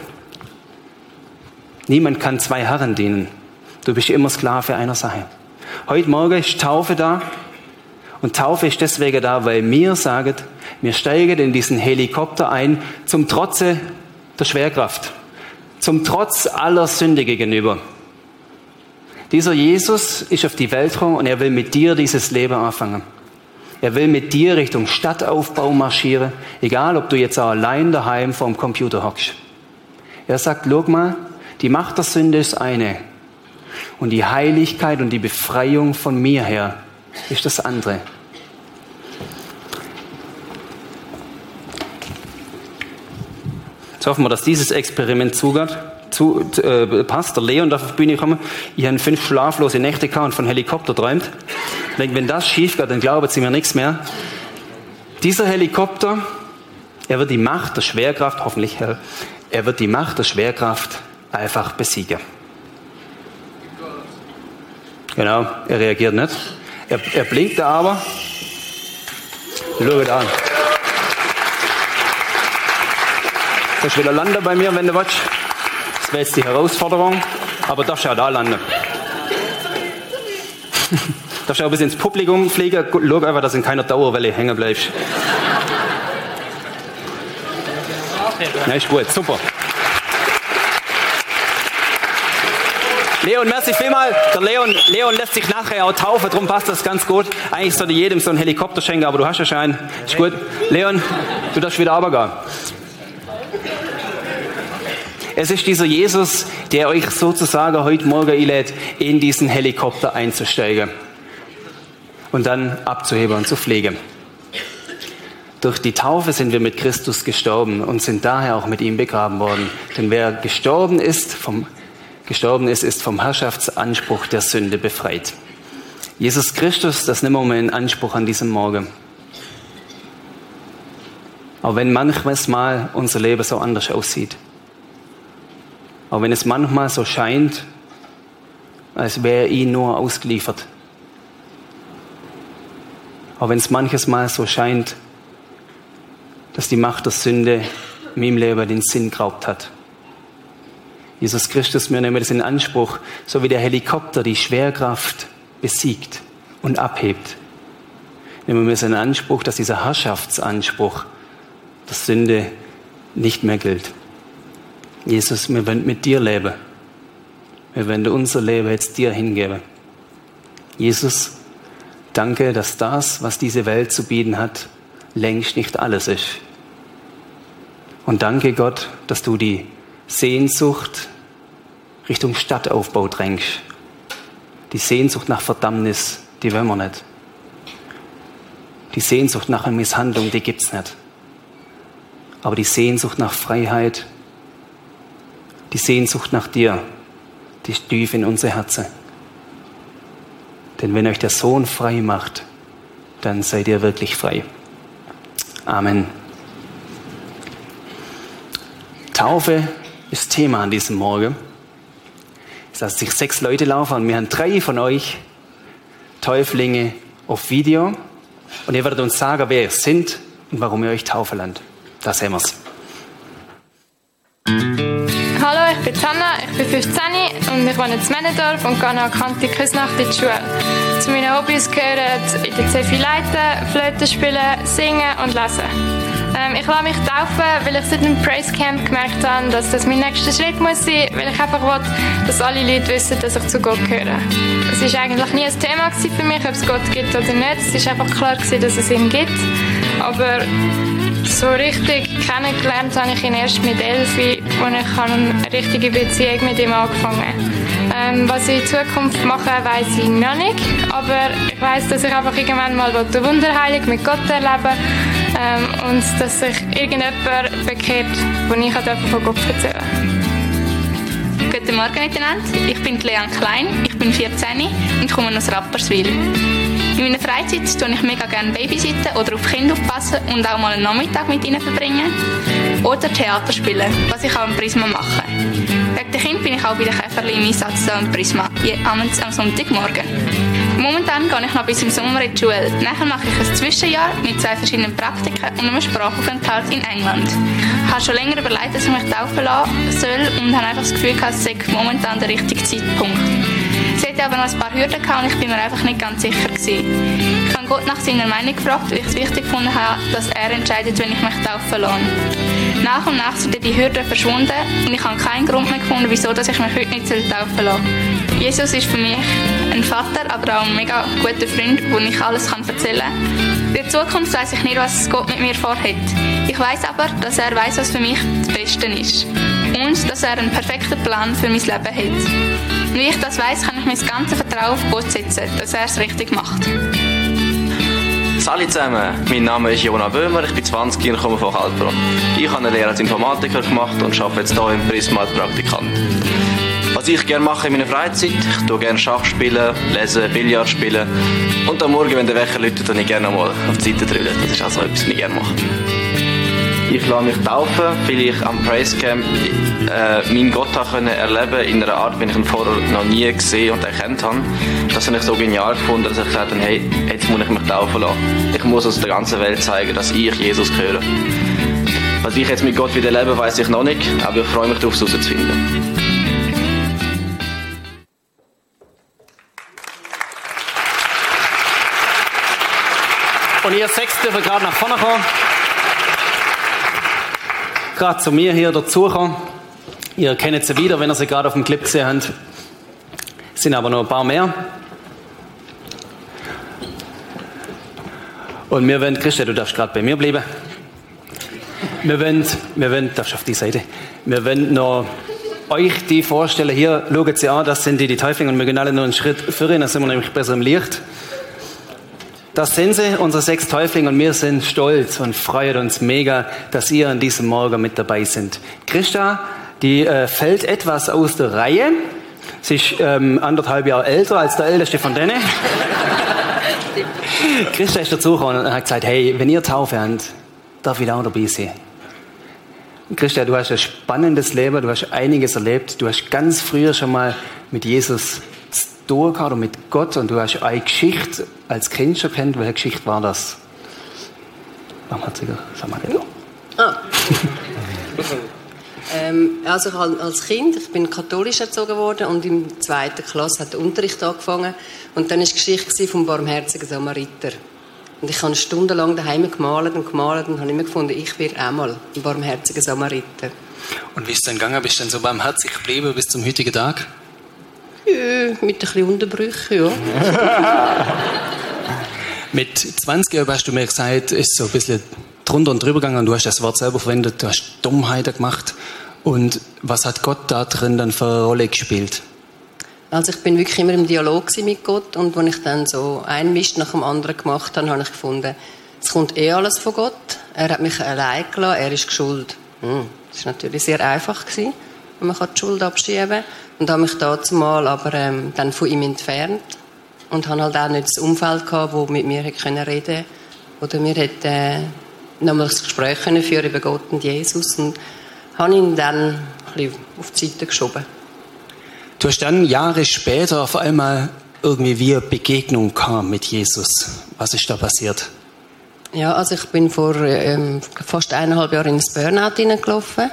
Niemand kann zwei Herren dienen. Du bist immer Sklave einer Sache. Heute Morgen ist Taufe da. Und Taufe ist deswegen da, weil mir sagen, wir steigen in diesen Helikopter ein zum Trotze der Schwerkraft. Zum Trotz aller Sünde gegenüber. Dieser Jesus ist auf die Welt gekommen und er will mit dir dieses Leben anfangen. Er will mit dir Richtung Stadtaufbau marschieren, egal ob du jetzt allein daheim vorm Computer hockst. Er sagt, schau mal, die Macht der Sünde ist eine. Und die Heiligkeit und die Befreiung von mir her ist das andere. Jetzt hoffen wir, dass dieses Experiment zugeht, zu, äh, passt. Der Leon darf auf die Bühne kommen. Ich habe fünf schlaflose Nächte gehabt und von Helikopter träumt. Denke, wenn das schief geht, dann glauben sie mir nichts mehr. Dieser Helikopter, er wird die Macht der Schwerkraft, hoffentlich, er wird die Macht der Schwerkraft einfach besiegen. Genau, er reagiert nicht. Er, er blinkt da aber. Schau da an. Kannst wieder landen bei mir, wenn du willst. Das wäre jetzt die Herausforderung. Aber darfst ja da landen. darfst ja auch bis ins Publikum fliegen. Schau einfach, dass in keiner Dauerwelle hängen bleibst. Ja, ist gut, super. Leon, merci vielmal. Der Leon, Leon lässt sich nachher auch taufen, darum passt das ganz gut. Eigentlich sollte jedem so einen Helikopter schenken, aber du hast ja schon einen. Ist gut. Leon, du darfst wieder runtergehen. Es ist dieser Jesus, der euch sozusagen heute Morgen einlädt, in diesen Helikopter einzusteigen und dann abzuheben und zu pflegen. Durch die Taufe sind wir mit Christus gestorben und sind daher auch mit ihm begraben worden. Denn wer gestorben ist, vom, gestorben ist, ist vom Herrschaftsanspruch der Sünde befreit. Jesus Christus, das nehmen wir mal in Anspruch an diesem Morgen. Auch wenn manchmal unser Leben so anders aussieht. Auch wenn es manchmal so scheint, als wäre ihn nur ausgeliefert. Auch wenn es manches Mal so scheint, dass die Macht der Sünde meinem Leben den Sinn geraubt hat. Jesus Christus, wir nehmen das in Anspruch, so wie der Helikopter die Schwerkraft besiegt und abhebt. Nehmen wir es in Anspruch, dass dieser Herrschaftsanspruch der Sünde nicht mehr gilt. Jesus, wir wollen mit dir leben. Wir wollen unser Leben jetzt dir hingeben. Jesus, danke, dass das, was diese Welt zu bieten hat, längst nicht alles ist. Und danke Gott, dass du die Sehnsucht Richtung Stadtaufbau drängst. Die Sehnsucht nach Verdammnis, die wollen wir nicht. Die Sehnsucht nach einer Misshandlung, die gibt's nicht. Aber die Sehnsucht nach Freiheit, die Sehnsucht nach dir, die ist tief in unser Herzen. Denn wenn euch der Sohn frei macht, dann seid ihr wirklich frei. Amen. Taufe ist Thema an diesem Morgen. Es lassen sich sechs Leute laufen und wir haben drei von euch Täuflinge auf Video. Und ihr werdet uns sagen, wer ihr seid und warum ihr euch taufen lasst. Da sehen wir's. Ich bin Sanna, ich bin 15 und ich wohne in Männendorf und gehe an Kanti Küsnacht in die Schule. Zu meinen Hobbys gehören in der CFI leiten, Flöte spielen, singen und lesen. Ähm, ich lasse mich taufen, weil ich seit dem Praise Camp gemerkt habe, dass das mein nächster Schritt muss sein, weil ich einfach will, dass alle Leute wissen, dass ich zu Gott gehöre. Es war eigentlich nie ein Thema für mich, ob es Gott gibt oder nicht. Es war einfach klar, dass es ihn gibt. Aber so richtig kennengelernt habe ich ihn erst mit Elfi, wo ich eine richtige Beziehung mit ihm angefangen habe. Ähm, was ich in Zukunft mache, weiß ich noch nicht. Aber ich weiß, dass ich einfach irgendwann mal die Wunderheilung mit Gott erleben ähm, und dass sich irgendjemand bekehrt, wo ich von Gott erzählen Guten Morgen miteinander, ich bin Leon Klein, ich bin 14 und komme aus Rapperswil. In meiner Freizeit tue ich mega gerne babysitten oder auf Kinder aufpassen und auch mal einen Nachmittag mit ihnen verbringen. Oder Theater spielen, was ich auch im Prisma mache. Wegen der Kind bin ich auch bei den Käferli im Einsatz im Prisma, abends am Sonntagmorgen. Momentan gehe ich noch bis im Sommer in die Schule. Nachher mache ich ein Zwischenjahr mit zwei verschiedenen Praktiken und einem Sprachaufenthalt in England. Ich habe schon länger überlegt, dass ich mich taufen lassen soll und habe einfach das Gefühl, es sei momentan der richtige Zeitpunkt. Sie hatte aber noch ein paar Hürden gehabt und ich bin mir einfach nicht ganz sicher gewesen. Ich habe Gott nach seiner Meinung gefragt, weil ich es wichtig gefunden habe, dass er entscheidet, wenn ich mich taufen lasse. Nach und nach sind die Hürden verschwunden und ich habe keinen Grund mehr gefunden, wieso ich mich heute nicht taufen lassen Jesus ist für mich ein Vater, aber auch ein mega guter Freund, wo ich alles erzählen kann. In der Zukunft weiß ich nicht, was Gott mit mir vorhat. Ich weiß aber, dass er weiß, was für mich das Beste ist. Und dass er einen perfekten Plan für mein Leben hat. Und wie ich das weiß, kann ich mein ganzes Vertrauen auf Gott setzen, dass er es richtig macht. Hallo zusammen, mein Name ist Jona Böhmer, ich bin 20 und komme von Kaltbrunn. Ich habe eine Lehre als Informatiker gemacht und arbeite jetzt hier im Prisma als Praktikant. Was ich gerne mache in meiner Freizeit, ich tue gerne Schach spielen, lesen, Billard spielen und am Morgen, wenn der Wecker läutet, dann ich gerne mal auf die Seite drüllen. Das ist also etwas, was ich gerne mache. Ich lasse mich taufen, weil ich am Praise Camp äh, meinen Gott können erleben in einer Art, wie ich ihn vorher noch nie gesehen und erkannt habe. Das habe ich so genial gefunden, dass ich gesagt habe, hey, jetzt muss ich mich taufen lassen. Ich muss aus der ganzen Welt zeigen, dass ich Jesus gehöre. Was ich jetzt mit Gott wieder lebe, weiß ich noch nicht, aber ich freue mich darauf, es herauszufinden. Und ihr sechs dürfen gerade nach vorne kommen. Gerade zu mir hier dazugekommen. Ihr kennt sie wieder, wenn ihr sie gerade auf dem Clip gesehen habt. Es sind aber noch ein paar mehr. Und wir wollen, Christian, du darfst gerade bei mir bleiben. Wir wollen, wir wollen, darfst auf die Seite. Wir wollen noch euch die vorstellen. Hier, schaut sie an, das sind die, die Täuflinge und wir gehen alle noch einen Schritt führen, dann sind wir nämlich besser im Licht. Das sind sie, unsere sechs Täuflinge, und wir sind stolz und freuen uns mega, dass ihr an diesem Morgen mit dabei sind. Christa, die äh, fällt etwas aus der Reihe. Sie ist ähm, anderthalb Jahre älter als der älteste von denen. Christa ist dazugekommen und hat gesagt, hey, wenn ihr Taufe habt, darf ich auch dabei sein. Christa, du hast ein spannendes Leben, du hast einiges erlebt, du hast ganz früher schon mal mit Jesus tun gehabt und mit Gott und du hast eine Geschichte als Kind schon kennt. Welche Geschichte war das? Mach mal, Ziger, sag mal nicht. Ah. ähm, also ich als Kind, ich bin katholisch erzogen worden und im zweiten Klasse hat der Unterricht angefangen und dann war die Geschichte vom barmherzigen Samariter. Und ich habe stundenlang daheim gemalt und gemalt und habe immer gefunden, ich werde einmal ein barmherziger Samariter. Und wie ist es dann gegangen? Bist du dann so barmherzig geblieben bis zum heutigen Tag? Ja, mit ein bisschen Unterbrüchen, ja. Mit 20 Jahren hast du mir gesagt, ist so ein bisschen drunter und drüber gegangen und du hast das Wort selber verwendet, du hast Dummheiten gemacht. Und was hat Gott da drin dann für eine Rolle gespielt? Also ich bin wirklich immer im Dialog mit Gott und wenn ich dann so ein Mist nach dem anderen gemacht habe, habe ich gefunden, es kommt eh alles von Gott. Er hat mich allein gelassen, er ist schuld. Hm, das war natürlich sehr einfach gewesen, wenn man die Schuld abschieben und habe mich dazu mal aber ähm, dann von ihm entfernt und habe halt auch nicht das Umfeld gehabt, wo mit mir hätte können reden oder mir hätte äh, nochmal das Gespräch können führen über Gott und Jesus und habe ihn dann ein bisschen auf die Seite geschoben. Du hast dann Jahre später auf einmal irgendwie wie eine Begegnung kam mit Jesus. Was ist da passiert? Ja, also ich bin vor ähm, fast eineinhalb Jahren ins Burnout hineingelaufen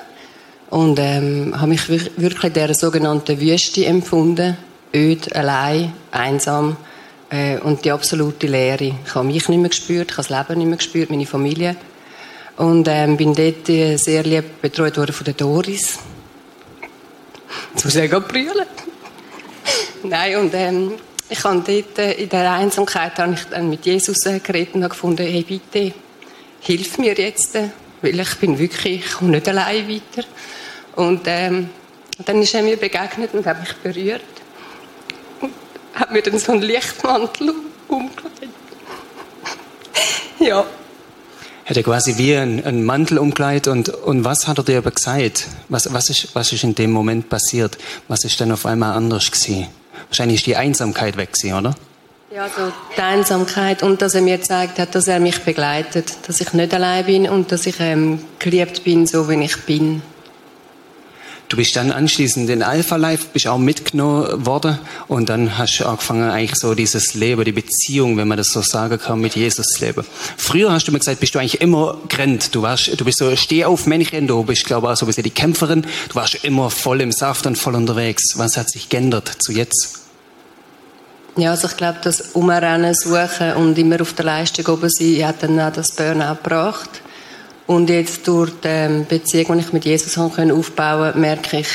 und ähm, habe mich wirklich in dieser sogenannten Wüste empfunden. Öd, allein, einsam äh, und die absolute Leere. Ich habe mich nicht mehr gespürt, ich habe das Leben nicht mehr gespürt, meine Familie. Und ähm, bin dort äh, sehr lieb betreut worden von der Doris. Jetzt muss ich gerade brüllen. Nein, und ähm, ich habe dort äh, in der Einsamkeit habe ich dann mit Jesus äh, geredet und habe gefunden, hey bitte, hilf mir jetzt, äh, weil ich bin wirklich, ich komme nicht allein weiter. Und ähm, dann ist er mir begegnet und hat mich berührt. Und hat mir dann so einen Lichtmantel umgelegt. ja. Hat er quasi wie einen, einen Mantel umkleidet und, und was hat er dir aber gesagt? Was, was, ist, was ist in dem Moment passiert? Was ist dann auf einmal anders gewesen? Wahrscheinlich ist die Einsamkeit weg gewesen, oder? Ja, also die Einsamkeit und dass er mir gezeigt hat, dass er mich begleitet, dass ich nicht allein bin und dass ich ähm, geliebt bin, so wie ich bin. Du bist dann anschließend in Alpha Life, bist auch mitgenommen worden und dann hast du angefangen, eigentlich so dieses Leben, die Beziehung, wenn man das so sagen kann, mit Jesus zu leben. Früher hast du mir gesagt, bist du eigentlich immer gerannt. Du warst, du bist so steh auf Männchen, du bist, glaube ich, auch so ein bisschen die Kämpferin. Du warst immer voll im Saft und voll unterwegs. Was hat sich geändert zu jetzt? Ja, also ich glaube, das Umrennen, Suchen und immer auf der Leistung oben sein, hat dann auch das Burnout gebracht. Und jetzt durch die Beziehung, die ich mit Jesus aufbauen konnte, merke ich,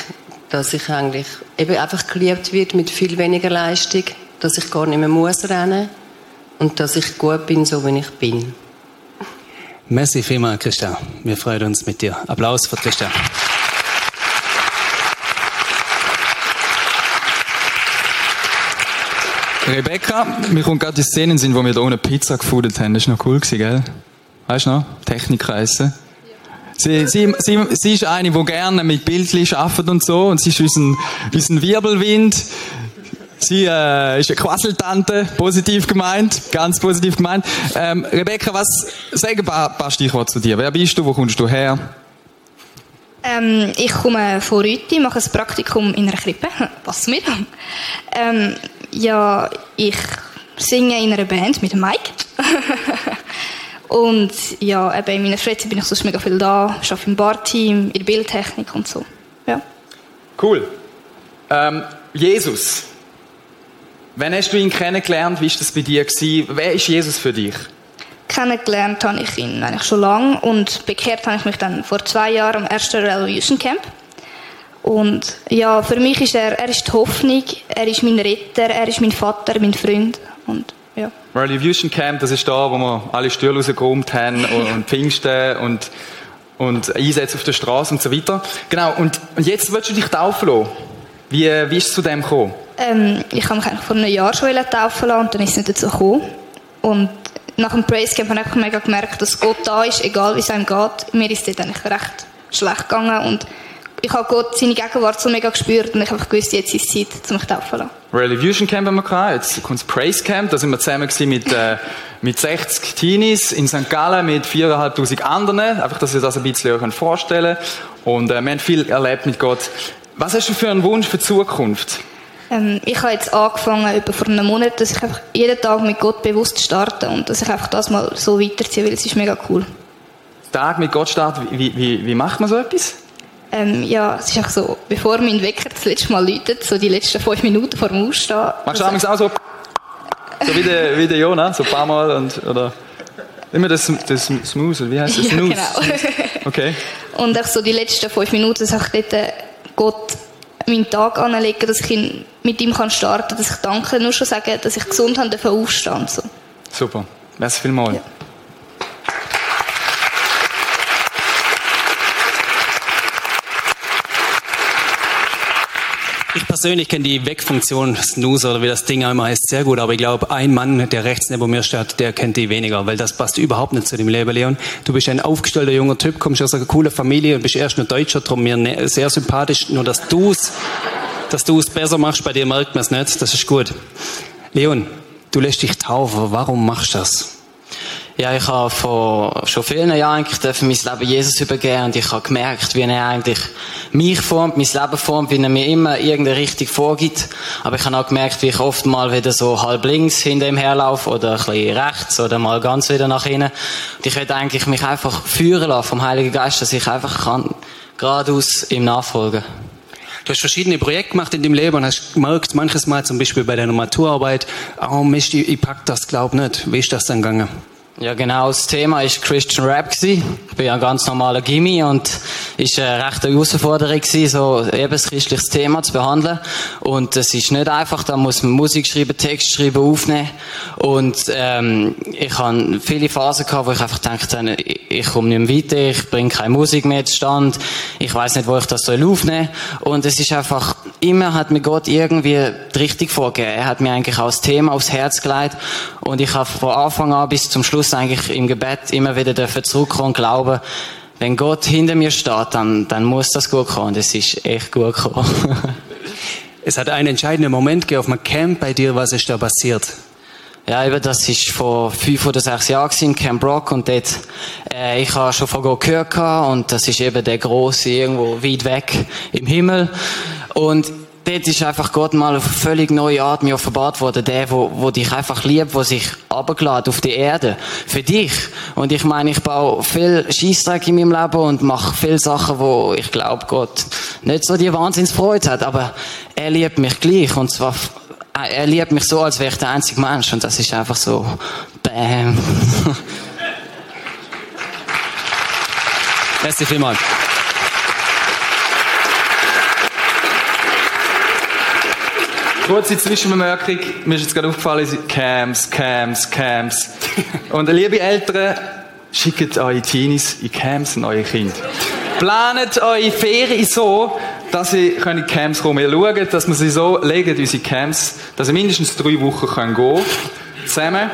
dass ich eigentlich eben einfach geliebt wird mit viel weniger Leistung, dass ich gar nicht mehr muss rennen und dass ich gut bin, so wie ich bin. Merci vielmals, Christian. Wir freuen uns mit dir. Applaus für Christian. Rebecca, mir kommt gerade die Szenen sind, wo wir da ohne Pizza gefunden haben. Das war noch cool, gell? Weißt du noch? Technikreise. Sie, sie, sie, sie ist eine, die gerne mit Bildchen arbeitet und so. Und sie ist unser, unser Wirbelwind. Sie äh, ist eine Quasseltante, positiv gemeint, ganz positiv gemeint. Ähm, Rebecca, was, sag ein paar, paar Stichworte zu dir. Wer bist du, wo kommst du her? Ähm, ich komme von Rüti, mache ein Praktikum in einer Krippe. Pass mir. Ähm, ja, ich singe in einer Band mit Mike. und ja, eben in meiner Freizeit bin ich sonst mega viel da, arbeite im Barteam, in der Bildtechnik und so. Ja. Cool. Ähm, Jesus. Wann hast du ihn kennengelernt? Wie war das bei dir? Gewesen? Wer ist Jesus für dich? kennengelernt habe ich ihn eigentlich schon lange und bekehrt habe ich mich dann vor zwei Jahren am ersten Revolution Camp. Und ja, für mich ist er, er ist die Hoffnung, er ist mein Retter, er ist mein Vater, mein Freund und ja. Revolution Camp, das ist da, wo wir alle Stühle rausgeräumt haben und, und Pfingsten und, und Einsätze auf der Straße und so weiter. Genau, und, und jetzt willst du dich taufen lassen. Wie, wie ist es zu dem gekommen? Ähm, ich habe mich eigentlich vor einem Jahr schon taufen lassen und dann ist es nicht dazu gekommen. Und nach dem Praise Camp habe ich einfach mega gemerkt, dass Gott da ist, egal wie es einem geht. Mir ist es dort eigentlich recht schlecht gegangen und ich habe Gott seine Gegenwart so mega gespürt und ich habe gewusst, jetzt ist es Zeit, um mich taufen zu lassen. Revolution Camp haben wir gehabt, jetzt kommt das Praise Camp, da sind wir zusammen gewesen mit, äh, mit 60 Teenies in St. Gallen mit 4'500 anderen, einfach, dass ihr das ein bisschen euch vorstellen könnt. Und äh, wir haben viel erlebt mit Gott. Was hast du für einen Wunsch für die Zukunft? Ähm, ich habe jetzt angefangen, etwa vor einem Monat, dass ich einfach jeden Tag mit Gott bewusst starte und dass ich einfach das mal so weiterziehe, weil es ist mega cool. Tag mit Gott starten, wie, wie, wie macht man so etwas? Ähm, ja, es ist auch so, bevor mein Wecker das letzte Mal läutet, so die letzten fünf Minuten vor dem Aufstehen. Machst du also, auch so, so wie der, wie der Jona, so ein paar Mal und, oder immer das, das Smooth, wie heißt das? Ja, Snooze. genau. Okay. Und auch so die letzten fünf Minuten, dass ich dort äh, Gott meinen Tag anlegen, dass ich ihn mit ihm kann starten, dass ich danke, nur schon sagen, dass ich gesund habe, aufstehen so. Super. Merci vielmals. Ja. Persönlich kenne die Wegfunktion Snooze oder wie das Ding einmal heißt sehr gut, aber ich glaube, ein Mann, der rechts neben mir steht, der kennt die weniger, weil das passt überhaupt nicht zu dem Leben, Leon. Du bist ein aufgestellter junger Typ, kommst aus einer coolen Familie und bist erst nur Deutscher, darum mir ne- sehr sympathisch, nur dass du's, dass du es besser machst, bei dir merkt man es nicht, das ist gut. Leon, du lässt dich taufen, warum machst du das? Ja, ich habe vor schon vielen Jahren eigentlich mein Leben Jesus übergeben und ich habe gemerkt, wie er eigentlich mich formt, mein Leben formt, wie er mir immer irgendeine Richtung vorgibt. Aber ich habe auch gemerkt, wie ich oft mal wieder so halb links hinter ihm herlaufe oder ein bisschen rechts oder mal ganz wieder nach innen. Und ich will eigentlich mich einfach führen lassen vom Heiligen Geist, dass ich einfach kann geradeaus ihm nachfolgen. Du hast verschiedene Projekte gemacht in deinem Leben und hast gemerkt, manches Mal zum Beispiel bei deiner Maturarbeit, oh Mist, ich, ich pack das glaub nicht. Wie ist das dann gegangen? Ja, genau. Das Thema ist Christian Rap. Ich bin ja ein ganz normaler Gimme und ist eine rechte Herausforderung gewesen, so eben das christliches Thema zu behandeln. Und es ist nicht einfach. Da muss man Musik schreiben, Text schreiben, aufnehmen. Und ähm, ich habe viele Phasen gehabt, wo ich einfach dachte, ich, ich komme nicht mehr weiter, ich bringe keine Musik mehr zustande, ich weiß nicht, wo ich das soll aufnehmen. Und es ist einfach immer hat mir Gott irgendwie die Richtung vorgegeben. Er hat mir eigentlich auch das Thema aufs Herz gelegt und ich habe von Anfang an bis zum Schluss eigentlich im Gebet immer wieder dürfen zurückkommen und glauben, wenn Gott hinter mir steht, dann, dann muss das gut kommen. Und es ist echt gut gekommen. Es hat einen entscheidenden Moment gegeben auf einem Camp bei dir, was ist da passiert? Ja, eben, das ist vor fünf oder sechs Jahren in Camp Rock und dort, äh, ich habe schon von Gott gehört und das ist eben der große irgendwo weit weg im Himmel und dort ist einfach Gott mal auf eine völlig neue Art mir offenbart worden, der, wo, wo dich einfach liebt, wo sich abgeladen auf die Erde für dich. Und ich meine, ich baue viel Scheißdreck in meinem Leben und mache viele Sachen, wo ich glaube, Gott nicht so die Wahnsinnsfreude hat, aber er liebt mich gleich und zwar er liebt mich so, als wäre ich der einzige Mensch und das ist einfach so, bam. Merci vielmals. Kurze Zwischenbemerkung, mir ist jetzt gerade aufgefallen, Camps, Camps, Camps. Und liebe Eltern, schickt eure Teenies in Camps und eure Kinder. Planet eure Ferien so, dass ihr in Camps kommen. Ihr schaut, dass wir sie so legen, unsere Camps, dass ihr mindestens drei Wochen können gehen zusammen.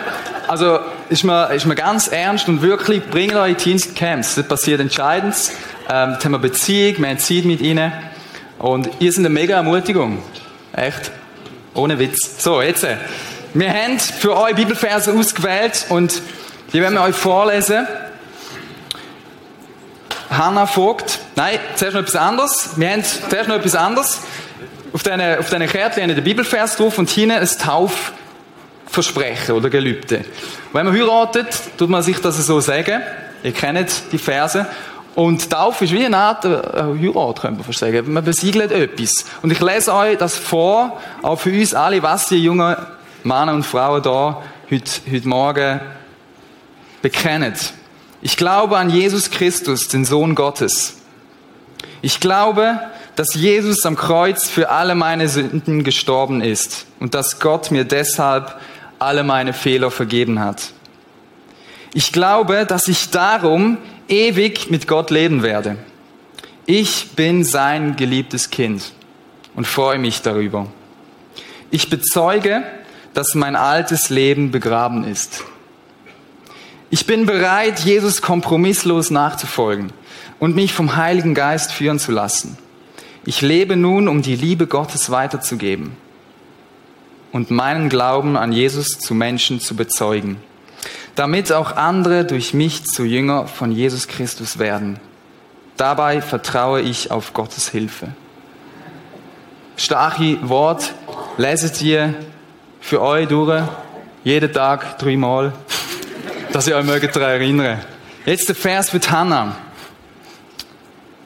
Also ist mir, ist mir ganz ernst und wirklich, bringt eure Teens in Camps. Das passiert Entscheidendes. Ähm, da haben wir Beziehung, wir haben Zeit mit ihnen. Und ihr seid eine mega Ermutigung. Echt. Ohne Witz. So, jetzt. äh, Wir haben für euch Bibelverse ausgewählt und die werden wir euch vorlesen. Hannah Vogt. Nein, zuerst noch etwas anderes. Wir haben zuerst noch etwas anderes. Auf diesen, auf diesen Kärtchen haben den Bibelvers drauf und hinten ein Taufversprechen oder Gelübde. Wenn man heiratet, tut man sich das so sagen. Ihr kennt die Verse. Und Taufe ist wie eine Art äh, Heirat, könnte man sagen. Man besiegelt etwas. Und ich lese euch das vor, auch für uns alle, was die jungen Männer und Frauen da heute, heute Morgen bekennet, ich glaube an Jesus Christus, den Sohn Gottes. Ich glaube, dass Jesus am Kreuz für alle meine Sünden gestorben ist und dass Gott mir deshalb alle meine Fehler vergeben hat. Ich glaube, dass ich darum ewig mit Gott leben werde. Ich bin sein geliebtes Kind und freue mich darüber. Ich bezeuge, dass mein altes Leben begraben ist. Ich bin bereit, Jesus kompromisslos nachzufolgen und mich vom Heiligen Geist führen zu lassen. Ich lebe nun, um die Liebe Gottes weiterzugeben und meinen Glauben an Jesus zu Menschen zu bezeugen, damit auch andere durch mich zu Jünger von Jesus Christus werden. Dabei vertraue ich auf Gottes Hilfe. Starke Wort, leset ihr für euch durch, jeden Tag dreimal, dass ihr euch mögt daran erinnern. Jetzt der Vers für Hannah.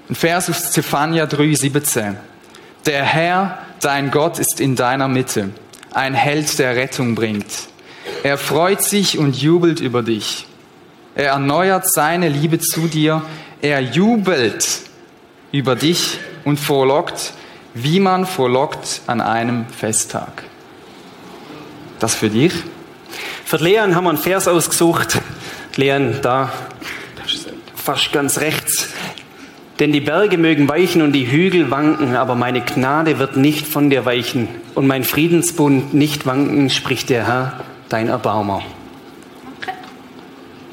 Ein Vers aus Zephania 3,17. Der Herr, dein Gott, ist in deiner Mitte, ein Held, der Rettung bringt. Er freut sich und jubelt über dich. Er erneuert seine Liebe zu dir. Er jubelt über dich und vorlockt, wie man vorlockt an einem Festtag. Das für dich? Für Lehren haben wir einen Vers ausgesucht. Lehren da, fast ganz rechts. Denn die Berge mögen weichen und die Hügel wanken, aber meine Gnade wird nicht von dir weichen und mein Friedensbund nicht wanken, spricht der Herr, dein Erbaumer.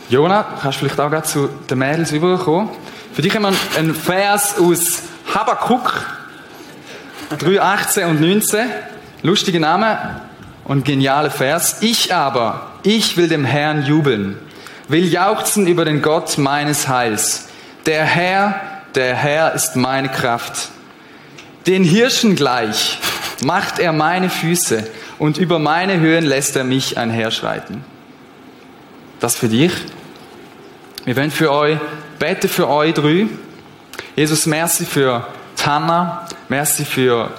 Jona, kannst du vielleicht auch gerade zu den Mädels überkommen? Für dich haben wir einen Vers aus Habakkuk 3, 18 und 19. Lustiger Name und genialer Vers. Ich aber, ich will dem Herrn jubeln, will jauchzen über den Gott meines Heils. Der Herr, der Herr ist meine Kraft. Den Hirschen gleich macht er meine Füße und über meine Höhen lässt er mich einherschreiten. Das für dich. Wir wollen für euch, bete für euch drei. Jesus, merci für Tanna, merci für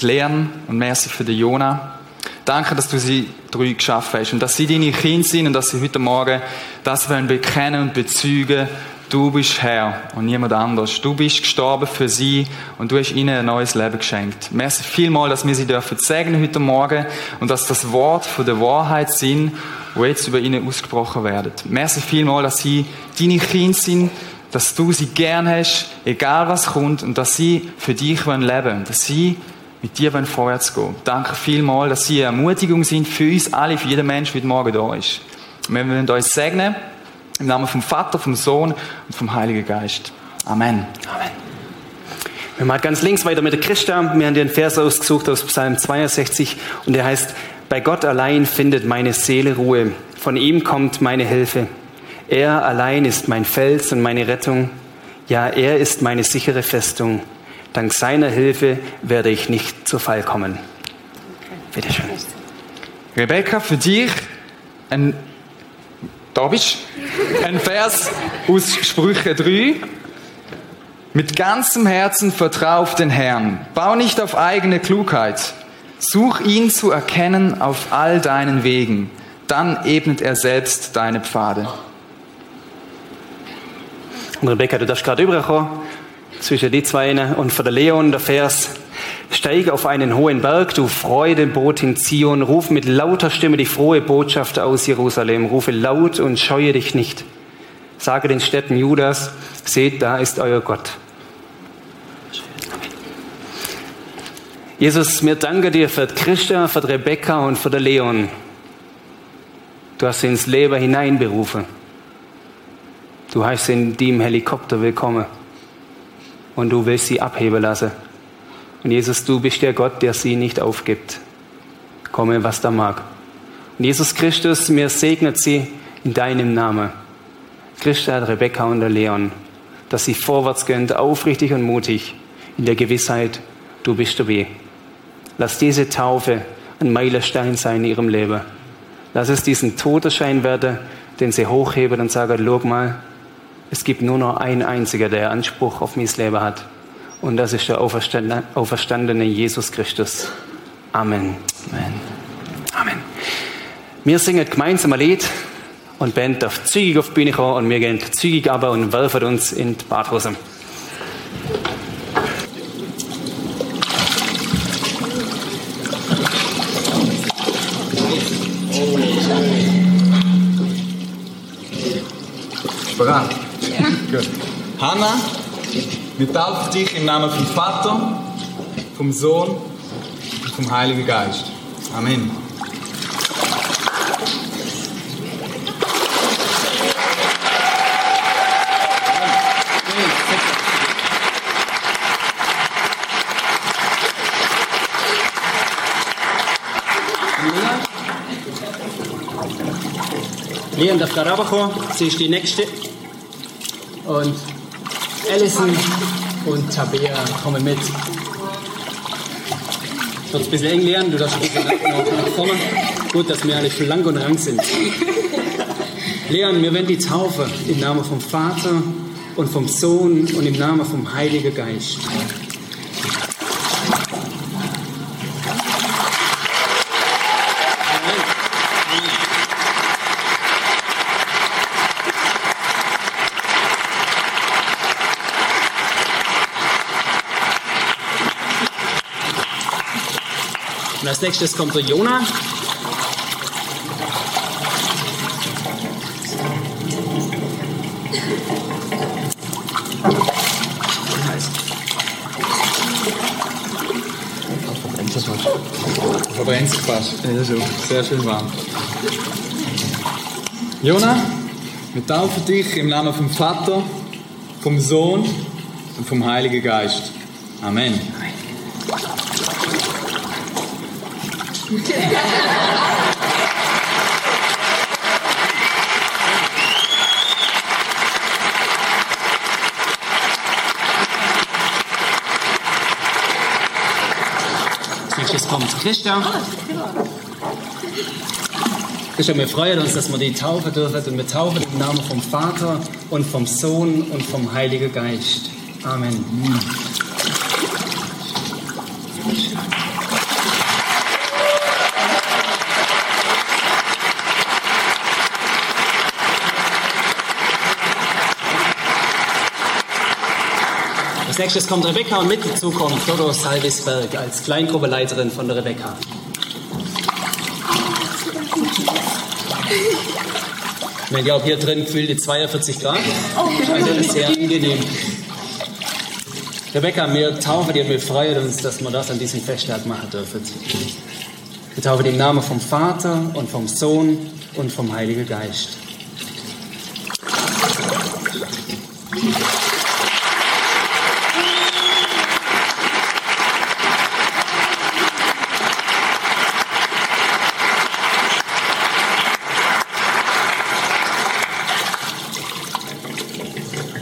die Lehren und merci für die Jona. Danke, dass du sie drei geschaffen hast und dass sie deine Kinder sind und dass sie heute Morgen das wollen bekennen und bezeugen. Du bist Herr und niemand anders. Du bist gestorben für sie und du hast ihnen ein neues Leben geschenkt. Merci vielmal, dass wir sie dürfen segnen heute Morgen und dass das Wort von der Wahrheit sind, wo jetzt über ihnen ausgesprochen werden. Merci vielmal, dass sie deine Kinder sind, dass du sie gern hast, egal was kommt und dass sie für dich leben wollen, dass sie mit dir vorwärts gehen. Danke vielmal, dass sie eine Ermutigung sind für uns alle, für jeden Menschen, der heute Morgen da ist. wir wollen euch segnen. Im Namen vom Vater, vom Sohn und vom Heiligen Geist. Amen. Amen. Wir machen ganz links weiter mit der Christa. Wir haben den Vers ausgesucht aus Psalm 62 und der heißt, bei Gott allein findet meine Seele Ruhe. Von ihm kommt meine Hilfe. Er allein ist mein Fels und meine Rettung. Ja, er ist meine sichere Festung. Dank seiner Hilfe werde ich nicht zu Fall kommen. Bitte schön. Rebecca, für dich ein da bist Ein Vers aus Sprüche 3. Mit ganzem Herzen vertrau auf den Herrn. Bau nicht auf eigene Klugheit. Such ihn zu erkennen auf all deinen Wegen. Dann ebnet er selbst deine Pfade. Und Rebecca, du darfst gerade überkommen zwischen die zwei und für der Leon der Vers Steig auf einen hohen Berg, du Freudeboot in Zion, ruf mit lauter Stimme die frohe Botschaft aus Jerusalem, rufe laut und scheue dich nicht. Sage den Städten Judas, seht, da ist euer Gott. Jesus, mir danke dir für Christa, für Rebecca und für Leon. Du hast sie ins Leben hineinberufen. Du heißt sie in dem Helikopter willkommen. Und du willst sie abheben lassen. Und Jesus, du bist der Gott, der sie nicht aufgibt. Komme, was da mag. Und Jesus Christus, mir segnet sie in deinem Namen. Christa, Rebecca und der Leon, dass sie vorwärts gehen, aufrichtig und mutig, in der Gewissheit, du bist dabei. Lass diese Taufe ein Meilenstein sein in ihrem Leben. Lass es diesen Todesschein werden, den sie hochheben und sagen, schau mal, es gibt nur noch einen einziger, der Anspruch auf mein Leben hat. Und das ist der auferstandene Jesus Christus. Amen. Amen. Amen. Wir singen gemeinsam ein Lied Und die Band darf zügig auf die Bühne kommen und wir gehen zügig runter und werfen uns in die Badhose. Bereit? Ja. Gut. Hanna, wir taufen dich im Namen vom Vater, vom Sohn und vom Heiligen Geist. Amen. Leon darf gerade runterkommen. Sie ist die Nächste. Und Alison und Tabea kommen mit. Es wird ein bisschen eng, Leon. Du darfst ein bisschen nach, vorne. Gut, dass wir alle schon lang und rank sind. Leon, wir werden die Taufe im Namen vom Vater und vom Sohn und im Namen vom Heiligen Geist. Und als nächstes kommt der Jona. Verbrennt sich fast. Ja, so. Sehr schön warm. Jona, wir taufen dich im Namen vom Vater, vom Sohn und vom Heiligen Geist. Amen. Nächstes kommt Christian. Christian, wir freuen uns, dass wir die taufen dürfen. Und wir taufen im Namen vom Vater und vom Sohn und vom Heiligen Geist. Amen. Nächstes kommt Rebecca und mit dazu kommt Dodo Salvisberg als Kleingruppeleiterin von der Rebecca. Ich glaube, hier drin gefühlte 42 Grad. Also sehr angenehm. Rebecca, wir taufen dir wir freuen uns, dass wir das an diesem Festtag machen dürfen. Wir taufen im Namen vom Vater und vom Sohn und vom Heiligen Geist.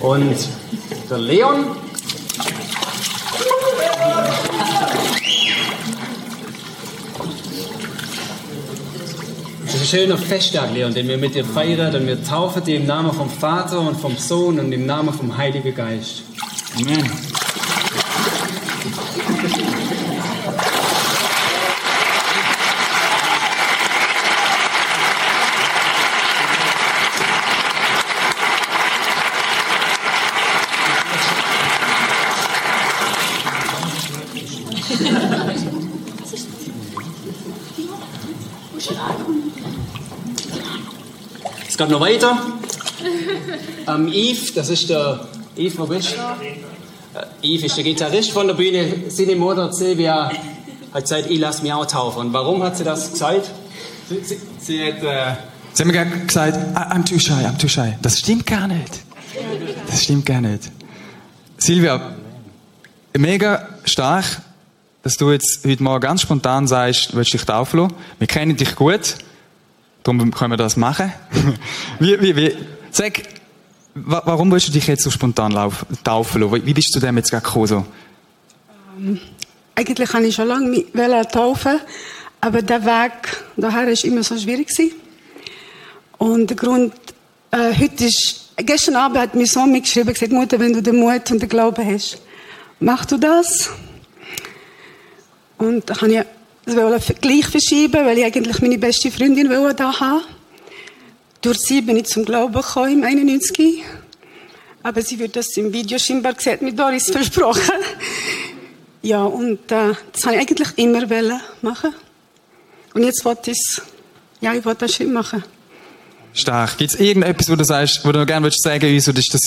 Und der Leon. Es ist ein schöner Festtag, Leon, den wir mit dir feiern und wir taufen dir im Namen vom Vater und vom Sohn und im Namen vom Heiligen Geist. Amen. Es geht noch weiter. Ähm, Yves, das ist der. Yves, wo bist du? Äh, Yves ist der Gitarrist von der Bühne. Seine Mutter Silvia hat gesagt, ich lasse mich auch taufen. Und warum hat sie das gesagt? Sie, sie, sie hat, äh, sie haben mir gesagt, "I- I'm too shy, I'm too shy. Das stimmt gar nicht. Das stimmt gar nicht. Silvia, mega stark, dass du jetzt heute Morgen ganz spontan sagst, du willst dich taufen lassen. Wir kennen dich gut, darum können wir das machen. wie, wie, wie, sag, wa- warum willst du dich jetzt so spontan taufen lassen? Wie- bist du dem jetzt gekommen? So? Eigentlich habe ich schon lange taufen, aber der Weg daher ist immer so schwierig. Und der Grund, äh, heute ist, gestern Abend hat mir Sohn mitgeschrieben, gesagt, Mutter, wenn du den Mut und den Glauben hast, mach du das. Und da kann ich das wollte gleich verschieben, weil ich eigentlich meine beste Freundin wollte da haben. durch sie bin ich zum Glauben gekommen im 91. Aber sie wird das im Video scheinbar gesehen, mit Doris versprochen. Ja, und äh, das habe ich eigentlich immer machen. Und jetzt wollte ich es, ja, ich wollte das Schritt machen. Stark. Gibt es irgendetwas, wo du sagst, wo du noch gerne sagen uns, oder ist das,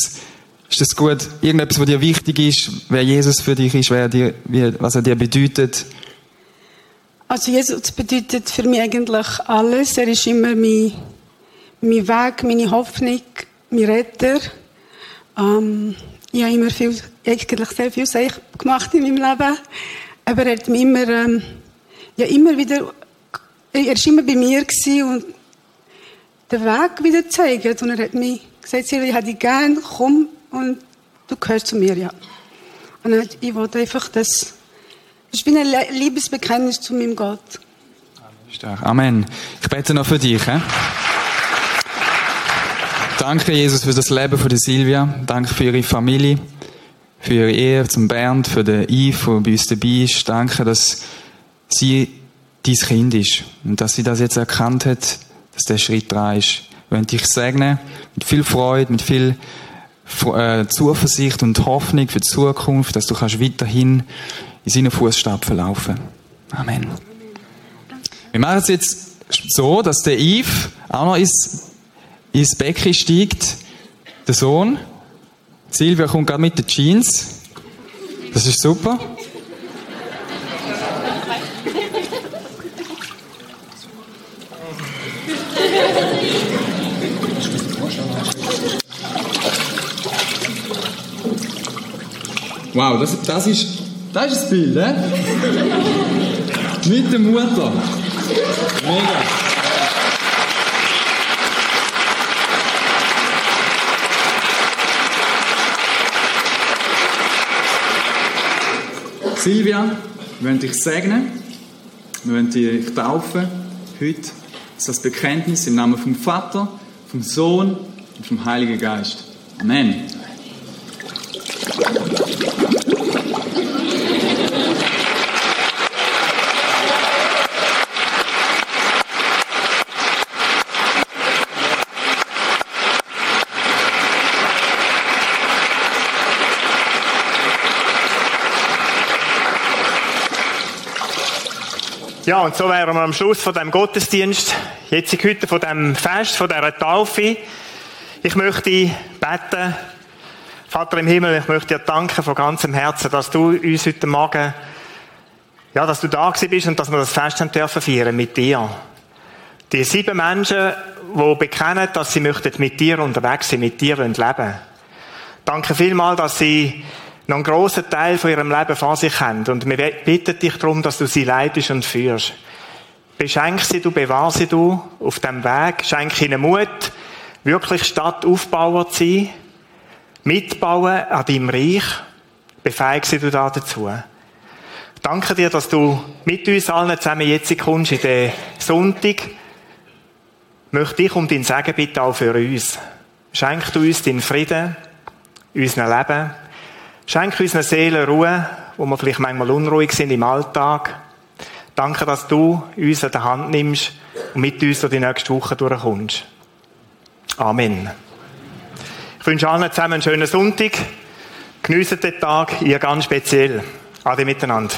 ist das gut? Irgendetwas, was dir wichtig ist, wer Jesus für dich ist, wer dir, wie, was er dir bedeutet? Also Jesus bedeutet für mich eigentlich alles. Er ist immer mein, mein Weg, meine Hoffnung, mein Retter. Ähm, ich habe immer viel, eigentlich sehr viel gemacht in meinem Leben. Aber er hat mich immer, ähm, ja, immer wieder, er war immer bei mir und den Weg wieder gezeigt. Und er hat mich gesagt, ich hätte dich gern, komm und du gehörst zu mir, ja. Und ich wollte einfach das, ich bin ein Liebesbekenntnis zu meinem Gott. Amen. Ich bete noch für dich. He? Danke, Jesus, für das Leben von der Silvia. Danke für ihre Familie, für ihre Ehe zum Bernd, für den Yves, der bei uns dabei ist. Danke, dass sie dein Kind ist und dass sie das jetzt erkannt hat, dass der Schritt dran ist. Ich will dich segnen, mit viel Freude, mit viel äh, Zuversicht und Hoffnung für die Zukunft, dass du kannst weiterhin in seinen Fußstapfen laufen. Amen. Wir machen es jetzt so, dass der Yves auch noch ins, ins Becken steigt. Der Sohn. Silvia kommt gerade mit den Jeans. Das ist super. Wow, das, das ist das ist das Bild, eh? Mit der Mutter. Mega. Silvia, wir wollen dich segnen. Wir wollen dich taufen. Heute ist das Bekenntnis im Namen vom Vater, vom Sohn und vom Heiligen Geist. Amen. Und so wären wir am Schluss von dem Gottesdienst, jetzt heute von dem Fest, von dieser Taufe. Ich möchte beten, Vater im Himmel, ich möchte dir danken von ganzem Herzen, dass du uns heute Morgen, ja, dass du da bist und dass wir das Fest haben dürfen feiern mit dir. Die sieben Menschen, die bekennen, dass sie möchten mit dir unterwegs sein, mit dir leben Danke vielmals, dass sie noch einen grossen Teil von ihrem Leben vor sich haben. Und wir bitten dich darum, dass du sie leitest und führst. Beschenk sie du, bewahr sie du auf dem Weg. Schenk ihnen Mut, wirklich Stadtaufbauer zu sein, mitbauen an deinem Reich. Befähig sie du da dazu. Danke dir, dass du mit uns allen zusammen jetzt kommst in den Sonntag. Möchte ich um dein Segen bitten auch für uns. Schenk du uns deinen Frieden, unserem Leben. Schenk unseren Seelen Ruhe, wo wir vielleicht manchmal unruhig sind im Alltag. Danke, dass du uns an der Hand nimmst und mit uns durch die nächste Woche durchkommst. Amen. Ich wünsche allen zusammen einen schönen Sonntag. Geniessen den Tag, ihr ganz speziell. Ade miteinander.